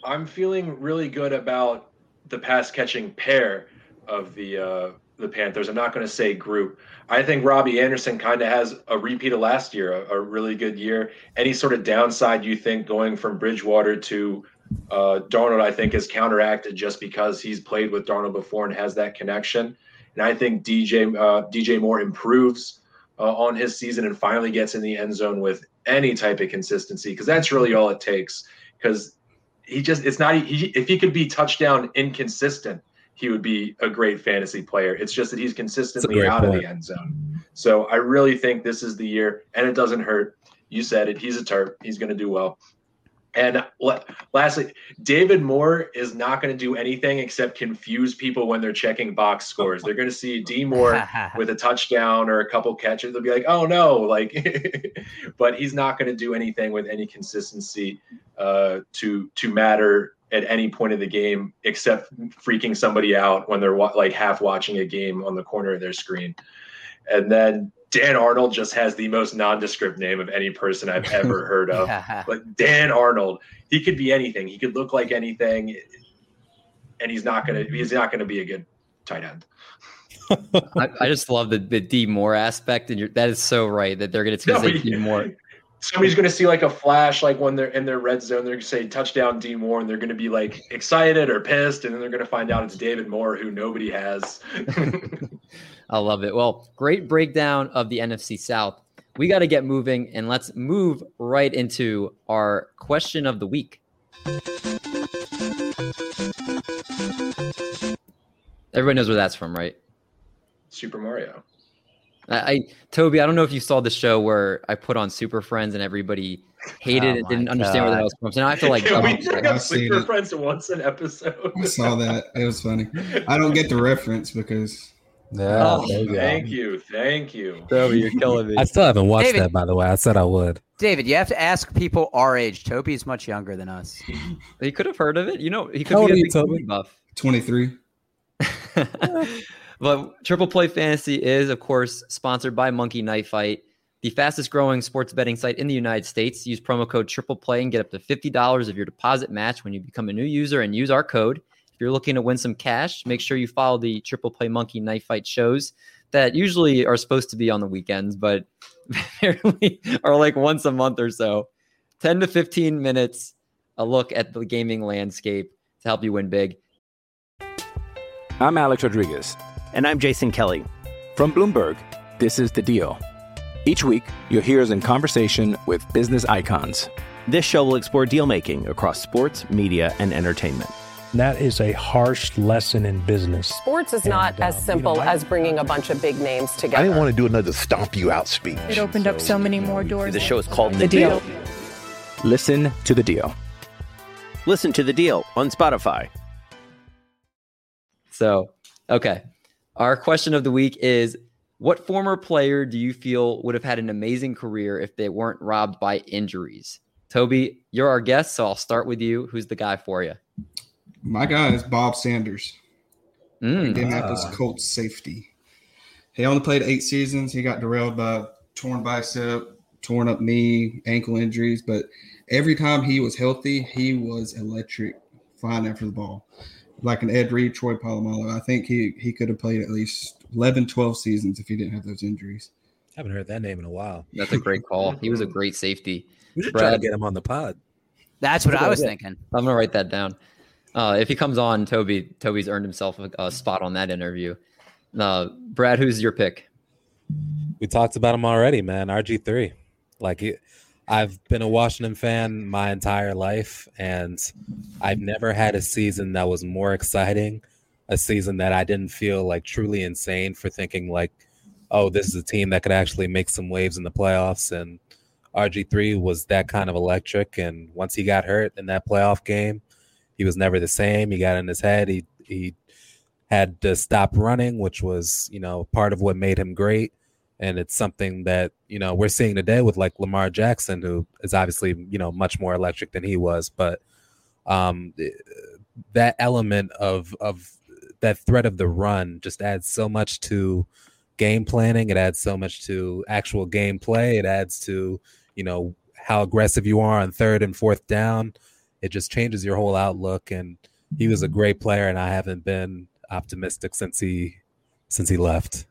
I'm feeling really good about the pass catching pair of the uh, the Panthers. I'm not going to say group. I think Robbie Anderson kind of has a repeat of last year, a, a, really good year. Any sort of downside you think going from Bridgewater to uh, Darnold, I think, is counteracted just because he's played with Darnold before and has that connection. And I think DJ uh, DJ Moore improves uh, on his season and finally gets in the end zone with any type of consistency because that's really all it takes. Because he just it's not he, if he could be touchdown inconsistent he would be a great fantasy player. It's just that he's consistently out point. of the end zone. So I really think this is the year, and it doesn't hurt. You said it. He's a Terp. He's going to do well. And lastly, David Moore is not going to do anything except confuse people when they're checking box scores. They're going to see D Moore with a touchdown or a couple catches. They'll be like, "Oh no!" Like, but he's not going to do anything with any consistency uh, to to matter at any point of the game except freaking somebody out when they're wa- like half watching a game on the corner of their screen. And then Dan Arnold just has the most nondescript name of any person I've ever heard of. But Dan Arnold, he could be anything. He could look like anything, and he's not gonna he's not gonna be a good tight end. I, I, just love the the D Moore aspect, and that is so right that they're gonna no, say D Moore somebody's going to see like a flash, like when they're in their red zone, they're going to say touchdown D Moore, and they're going to be like excited or pissed, and then they're going to find out it's David Moore, who nobody has. I love it. Well, great breakdown of the NFC South. We got to get moving, and let's move right into our question of the week. Everybody knows where that's from, right? Super Mario. I, I, Toby, I don't know if you saw the show where I put on Super Friends and everybody hated oh it, didn't understand where that was from. So now I have to like. Can we bring up Super Friends once an episode? I saw that. It was funny. I don't get the reference because. Yeah, oh, thank you, thank you, Toby. You're killing me. I still haven't watched David, that, by the way. I said I would. David, you have to ask people our age. Toby's much younger than us. he could have heard of it. You know, he could How be a big Toby? buff. Twenty three. But Triple Play Fantasy is, of course, sponsored by Monkey Knife Fight, the fastest growing sports betting site in the United States. Use promo code Triple Play and get up to $50 of your deposit match when you become a new user and use our code. If you're looking to win some cash, make sure you follow the Triple Play Monkey Knife Fight shows that usually are supposed to be on the weekends, but apparently are like once a month or so. 10 to 15 minutes, a look at the gaming landscape to help you win big. I'm Alex Rodriguez. And I'm Jason Kelly. From Bloomberg, this is The Deal. Each week, you'll hear us in conversation with business icons. This show will explore deal making across sports, media, and entertainment. That is a harsh lesson in business. Sports is and, not as uh, simple you know, as bringing a bunch of big names together. I didn't want to do another stomp you out speech. It opened so, up so many more doors. The show is called The, the deal. deal. Listen to the deal. Listen to the deal on Spotify. So, okay. Our question of the week is What former player do you feel would have had an amazing career if they weren't robbed by injuries? Toby, you're our guest, so I'll start with you. Who's the guy for you? My guy is Bob Sanders, mm, Indianapolis uh, Colts safety. He only played eight seasons. He got derailed by torn bicep, torn up knee, ankle injuries, but every time he was healthy, he was electric flying after the ball like an Ed Reed, Troy Polamalu. I think he he could have played at least 11, 12 seasons if he didn't have those injuries. I haven't heard that name in a while. That's a great call. He was a great safety. We should Brad, try to get him on the pod. That's what I was thinking. I'm gonna write that down. Uh, if he comes on, Toby, Toby's earned himself a, a spot on that interview. Uh, Brad, who's your pick? We talked about him already, man. RG three, like he, I've been a Washington fan my entire life, and I've never had a season that was more exciting. A season that I didn't feel like truly insane for thinking like, oh, this is a team that could actually make some waves in the playoffs. And RG3 was that kind of electric. And once he got hurt in that playoff game, he was never the same. He got in his head. He he had to stop running, which was you know part of what made him great and it's something that you know we're seeing today with like Lamar Jackson, who is obviously you know much more electric than he was, but um, eh, that element of of that threat of the run just adds so much to game planning. It adds so much to actual gameplay. It adds to you know how aggressive you are on third and fourth down. It just changes your whole outlook. And he was a great player, and I haven't been optimistic since he since he left.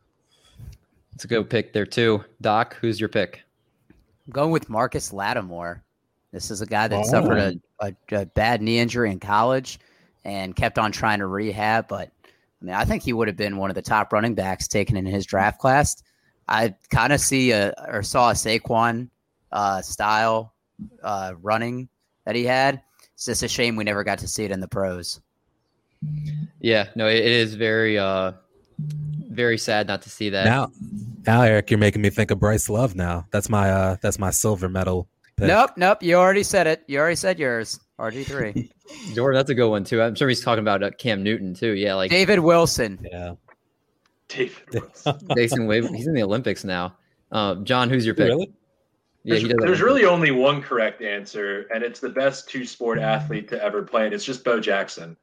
It's a good pick there too. Doc, who's your pick? I'm going with Marcus Lattimore. This is a guy that oh. suffered a, a, a, bad knee injury in college and kept on trying to rehab. But I mean, I think he would have been one of the top running backs taken in his draft class. I kind of see a or saw a Saquon uh, style uh, running that he had. It's just a shame we never got to see it in the pros. Yeah, no, it is very, uh, very sad not to see that. Now, now, Eric, you're making me think of Bryce Love. Now, that's my, uh, that's my silver medal. Pick. Nope, nope. You already said it. You already said yours. RG three. Jordan, that's a good one too. I'm sure he's talking about uh, Cam Newton too. Yeah, like David Wilson. Yeah. David Wilson. Jason Wave. He's in the Olympics now. Uh, John, who's your pick? Really? Yeah, there's, there's really only one correct answer, and it's the best two sport athlete to ever play, and it's just Bo Jackson.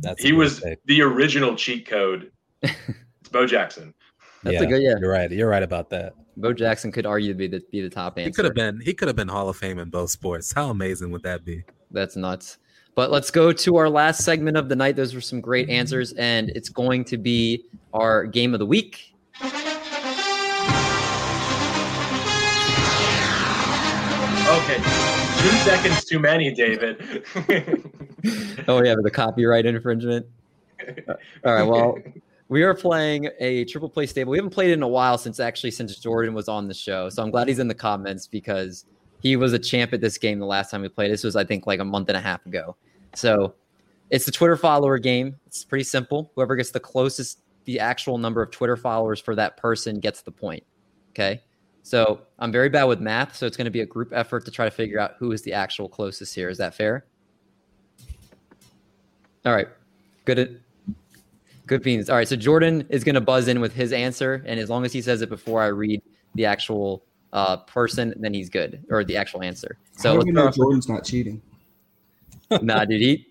That's he was pick. the original cheat code. it's Bo Jackson. That's yeah, a good yeah. You're right. You're right about that. Bo Jackson could argue to be the be the top answer. He could have been he could have been Hall of Fame in both sports. How amazing would that be? That's nuts. But let's go to our last segment of the night. Those were some great mm-hmm. answers, and it's going to be our game of the week. Okay, two seconds too many, David. oh yeah, the copyright infringement. Uh, all right, well, we are playing a triple play stable. We haven't played it in a while since actually since Jordan was on the show, so I'm glad he's in the comments because he was a champ at this game the last time we played. This was I think like a month and a half ago. So it's the Twitter follower game. It's pretty simple. Whoever gets the closest, the actual number of Twitter followers for that person gets the point. Okay. So I'm very bad with math, so it's going to be a group effort to try to figure out who is the actual closest here. Is that fair? All right. Good. Good beans. All right. So Jordan is going to buzz in with his answer, and as long as he says it before I read the actual uh, person, then he's good, or the actual answer. So How do you know Jordan's not cheating? nah, dude, he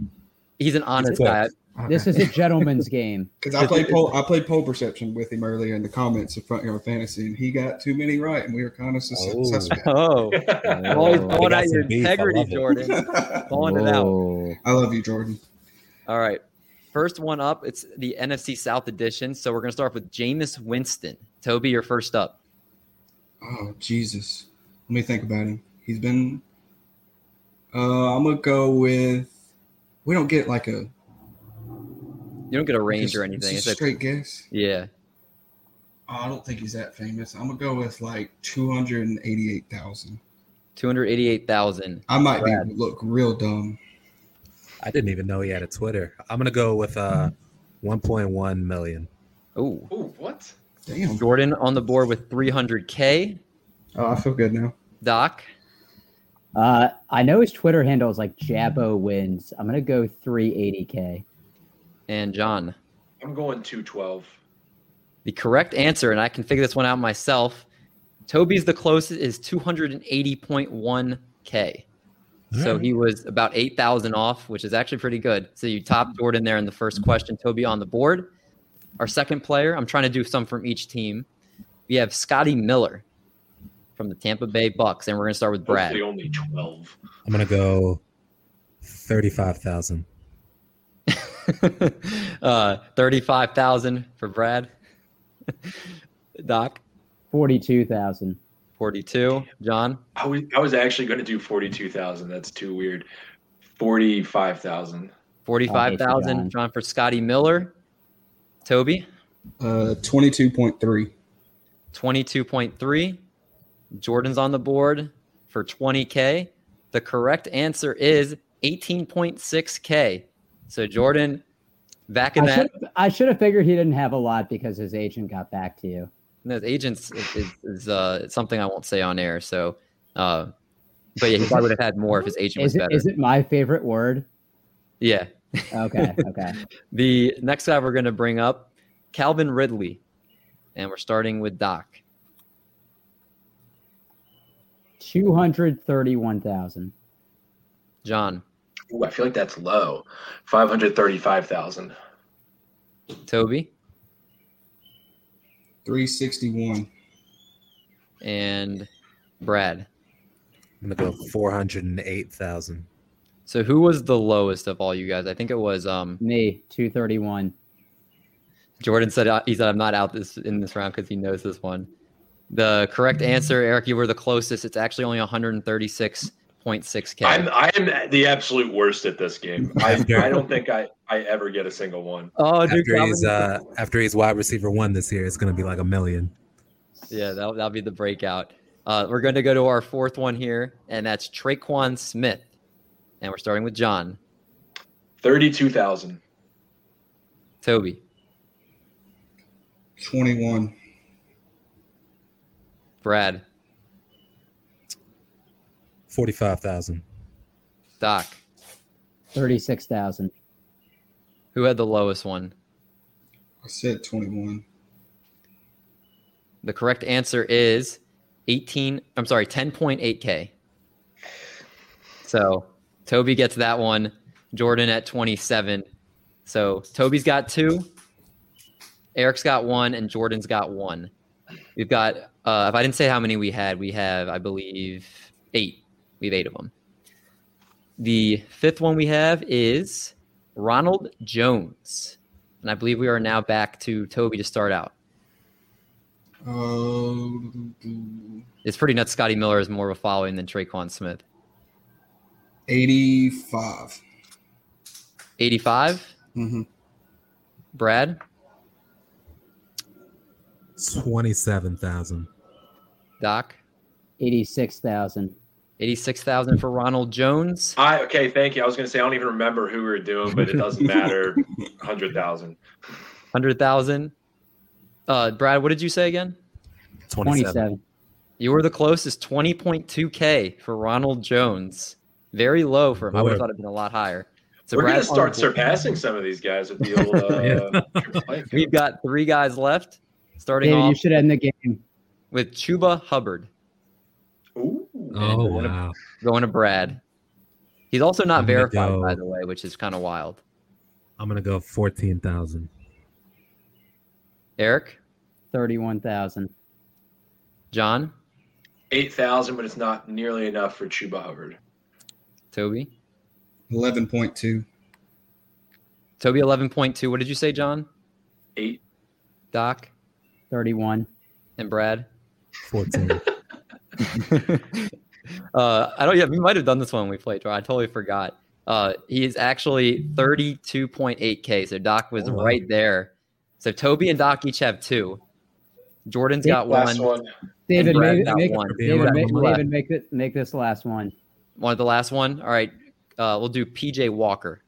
he's an honest guy. This is a gentleman's game. Because I played pole, I played pole perception with him earlier in the comments of Front Yard Fantasy, and he got too many right, and we were kind of sus- oh. suspect. Oh, always pulling out your integrity, Jordan. Pulling it out. I love you, Jordan. All right, first one up. It's the NFC South edition. So we're gonna start with Jameis Winston. Toby, you're first up. Oh Jesus, let me think about him. He's been. Uh, I'm gonna go with. We don't get like a you don't get a range or anything. It's a straight guess. Yeah. Oh, I don't think he's that famous. I'm gonna go with like two hundred and eighty-eight thousand. Two hundred eighty-eight thousand. I might Brad. be look real dumb. I didn't even know he had a Twitter. I'm gonna go with uh, one point one million. Oh, what? Damn. Jordan on the board with three hundred k. Oh, I feel good now. Doc. Uh, I know his Twitter handle is like Jabbo wins. I'm gonna go 380k and John? I'm going 212. The correct answer, and I can figure this one out myself. Toby's the closest is 280.1K. So hmm. he was about 8,000 off, which is actually pretty good. So you topped Jordan there in the first hmm. question. Toby on the board. Our second player, I'm trying to do some from each team. We have Scotty Miller from the Tampa Bay Bucks, and we're going to start with Brad. Hopefully only 12. I'm going to go 35,000. uh, 35,000 for Brad. Doc? 42,000. 42. John? I was, I was actually going to do 42,000. That's too weird. 45,000. 45,000. John. John for Scotty Miller. Toby? Uh, 22.3. 22.3. Jordan's on the board for 20K. The correct answer is 18.6K. So Jordan, back in I that, should, I should have figured he didn't have a lot because his agent got back to you. No, the agents is, is, uh, something I won't say on air. So, uh, but yeah, he probably would have had more if his agent is was better. It, is it my favorite word? Yeah. Okay. Okay. the next guy we're going to bring up, Calvin Ridley, and we're starting with Doc. Two hundred thirty-one thousand. John. Ooh, I feel like that's low. Five hundred thirty-five thousand. Toby. Three sixty-one. And Brad. I'm gonna go four hundred and eight thousand. So who was the lowest of all you guys? I think it was um me, two thirty one. Jordan said uh, he said I'm not out this in this round because he knows this one. The correct answer, Eric, you were the closest. It's actually only 136.6k. I'm I'm the absolute worst at this game. I, I don't think I, I ever get a single one. Oh, dude, after he's uh, after he's wide receiver one this year, it's gonna be like a million. Yeah, that'll, that'll be the breakout. Uh, we're going to go to our fourth one here, and that's Tre'Quan Smith. And we're starting with John. 32,000. Toby. 21. Brad. 45,000. Doc. 36,000. Who had the lowest one? I said 21. The correct answer is 18, I'm sorry, 10.8K. So Toby gets that one. Jordan at 27. So Toby's got two, Eric's got one, and Jordan's got one. We've got, uh, if I didn't say how many we had, we have, I believe, eight. We have eight of them. The fifth one we have is Ronald Jones. And I believe we are now back to Toby to start out. Uh, It's pretty nuts. Scotty Miller is more of a following than Tre'Quan Smith. 85. 85. Mm-hmm. Brad. Twenty-seven thousand. Doc. 86,000. 86,000 for Ronald Jones. I okay, thank you. I was going to say I don't even remember who we were doing, but it doesn't matter. 100,000. 100,000. Uh, Brad, what did you say again? 27. You were the closest, 20.2K for Ronald Jones. Very low for him. I would have thought it'd been a lot higher. So we're going to start surpassing some of these guys with the old. Uh, We've got three guys left. Starting David, off you should end the game. with Chuba Hubbard. Ooh. Oh going to- wow! Going to Brad. He's also not verified, go- by the way, which is kind of wild. I'm gonna go fourteen thousand. Eric, 31,000. John, 8,000, but it's not nearly enough for Chuba Hubbard. Toby. 11.2. Toby, 11.2. What did you say, John? Eight. Doc 31. and Brad. Fourteen. uh, I don't. Yeah, we might have done this one when we played. I totally forgot. Uh, he is actually 32.8k. So Doc was Oh, wow. right there. So Toby and Doc each have two. Jordan's got one. one. David, Brad's make, got make, one. David, Brad's make. David make, it, make this last one. Want the last one? All right. Uh, we'll do PJ Walker.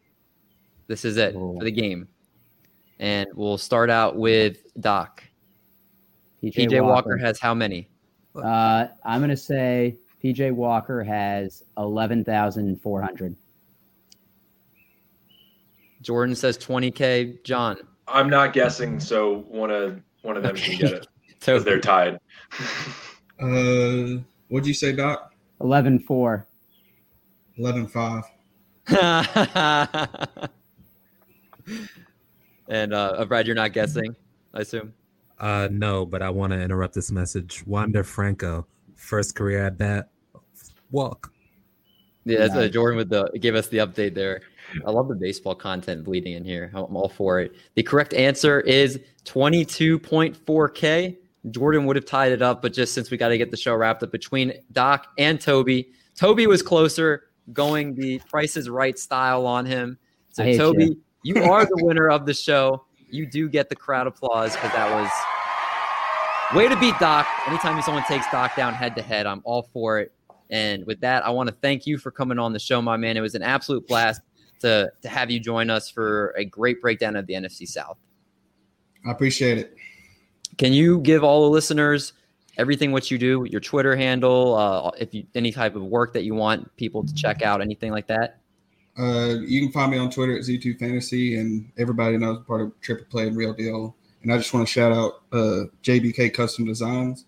This is it Cool. for the game. And we'll start out with Doc. PJ, PJ Walker. has how many? Uh, I'm going to say PJ Walker has 11,400. Jordan says 20K. John. I'm not guessing, so one of one of them can get it because they're tied. Uh, what'd you say, Doc? 11,400. 11.5. and uh, Brad, you're not guessing, I assume. Uh, no, but I want to interrupt this message. Wander Franco, first career at bat, walk. Yeah, that's Nice. Jordan with the gave us the update there. I love the baseball content bleeding in here. I'm all for it. The correct answer is 22.4k. Jordan would have tied it up, but just since we got to get the show wrapped up between Doc and Toby, Toby was closer, going the Price is Right style on him. So Toby, you are the winner of the show. You do get the crowd applause because that was way to beat Doc. Anytime someone takes Doc down head to head, I'm all for it. And with that, I want to thank you for coming on the show, my man. It was an absolute blast to, to have you join us for a great breakdown of the NFC South. I appreciate it. Can you give all the listeners everything what you do, your Twitter handle, uh, if you any type of work that you want people to check out, anything like that? Uh, you can find me on Twitter at Z2 Fantasy, and everybody knows I'm part of Triple Play and Real Deal. And I just want to shout out uh, JBK Custom Designs.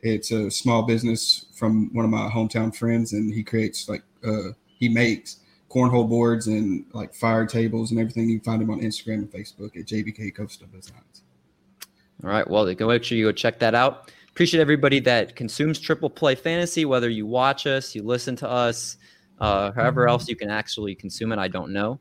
It's a small business from one of my hometown friends, and he creates like uh, he makes cornhole boards and like fire tables and everything. You can find him on Instagram and Facebook at JBK Custom Designs. All right. Well, go make sure you go check that out. appreciate everybody that consumes triple play fantasy, whether you watch us, you listen to us, uh, however else you can actually consume it. I don't know.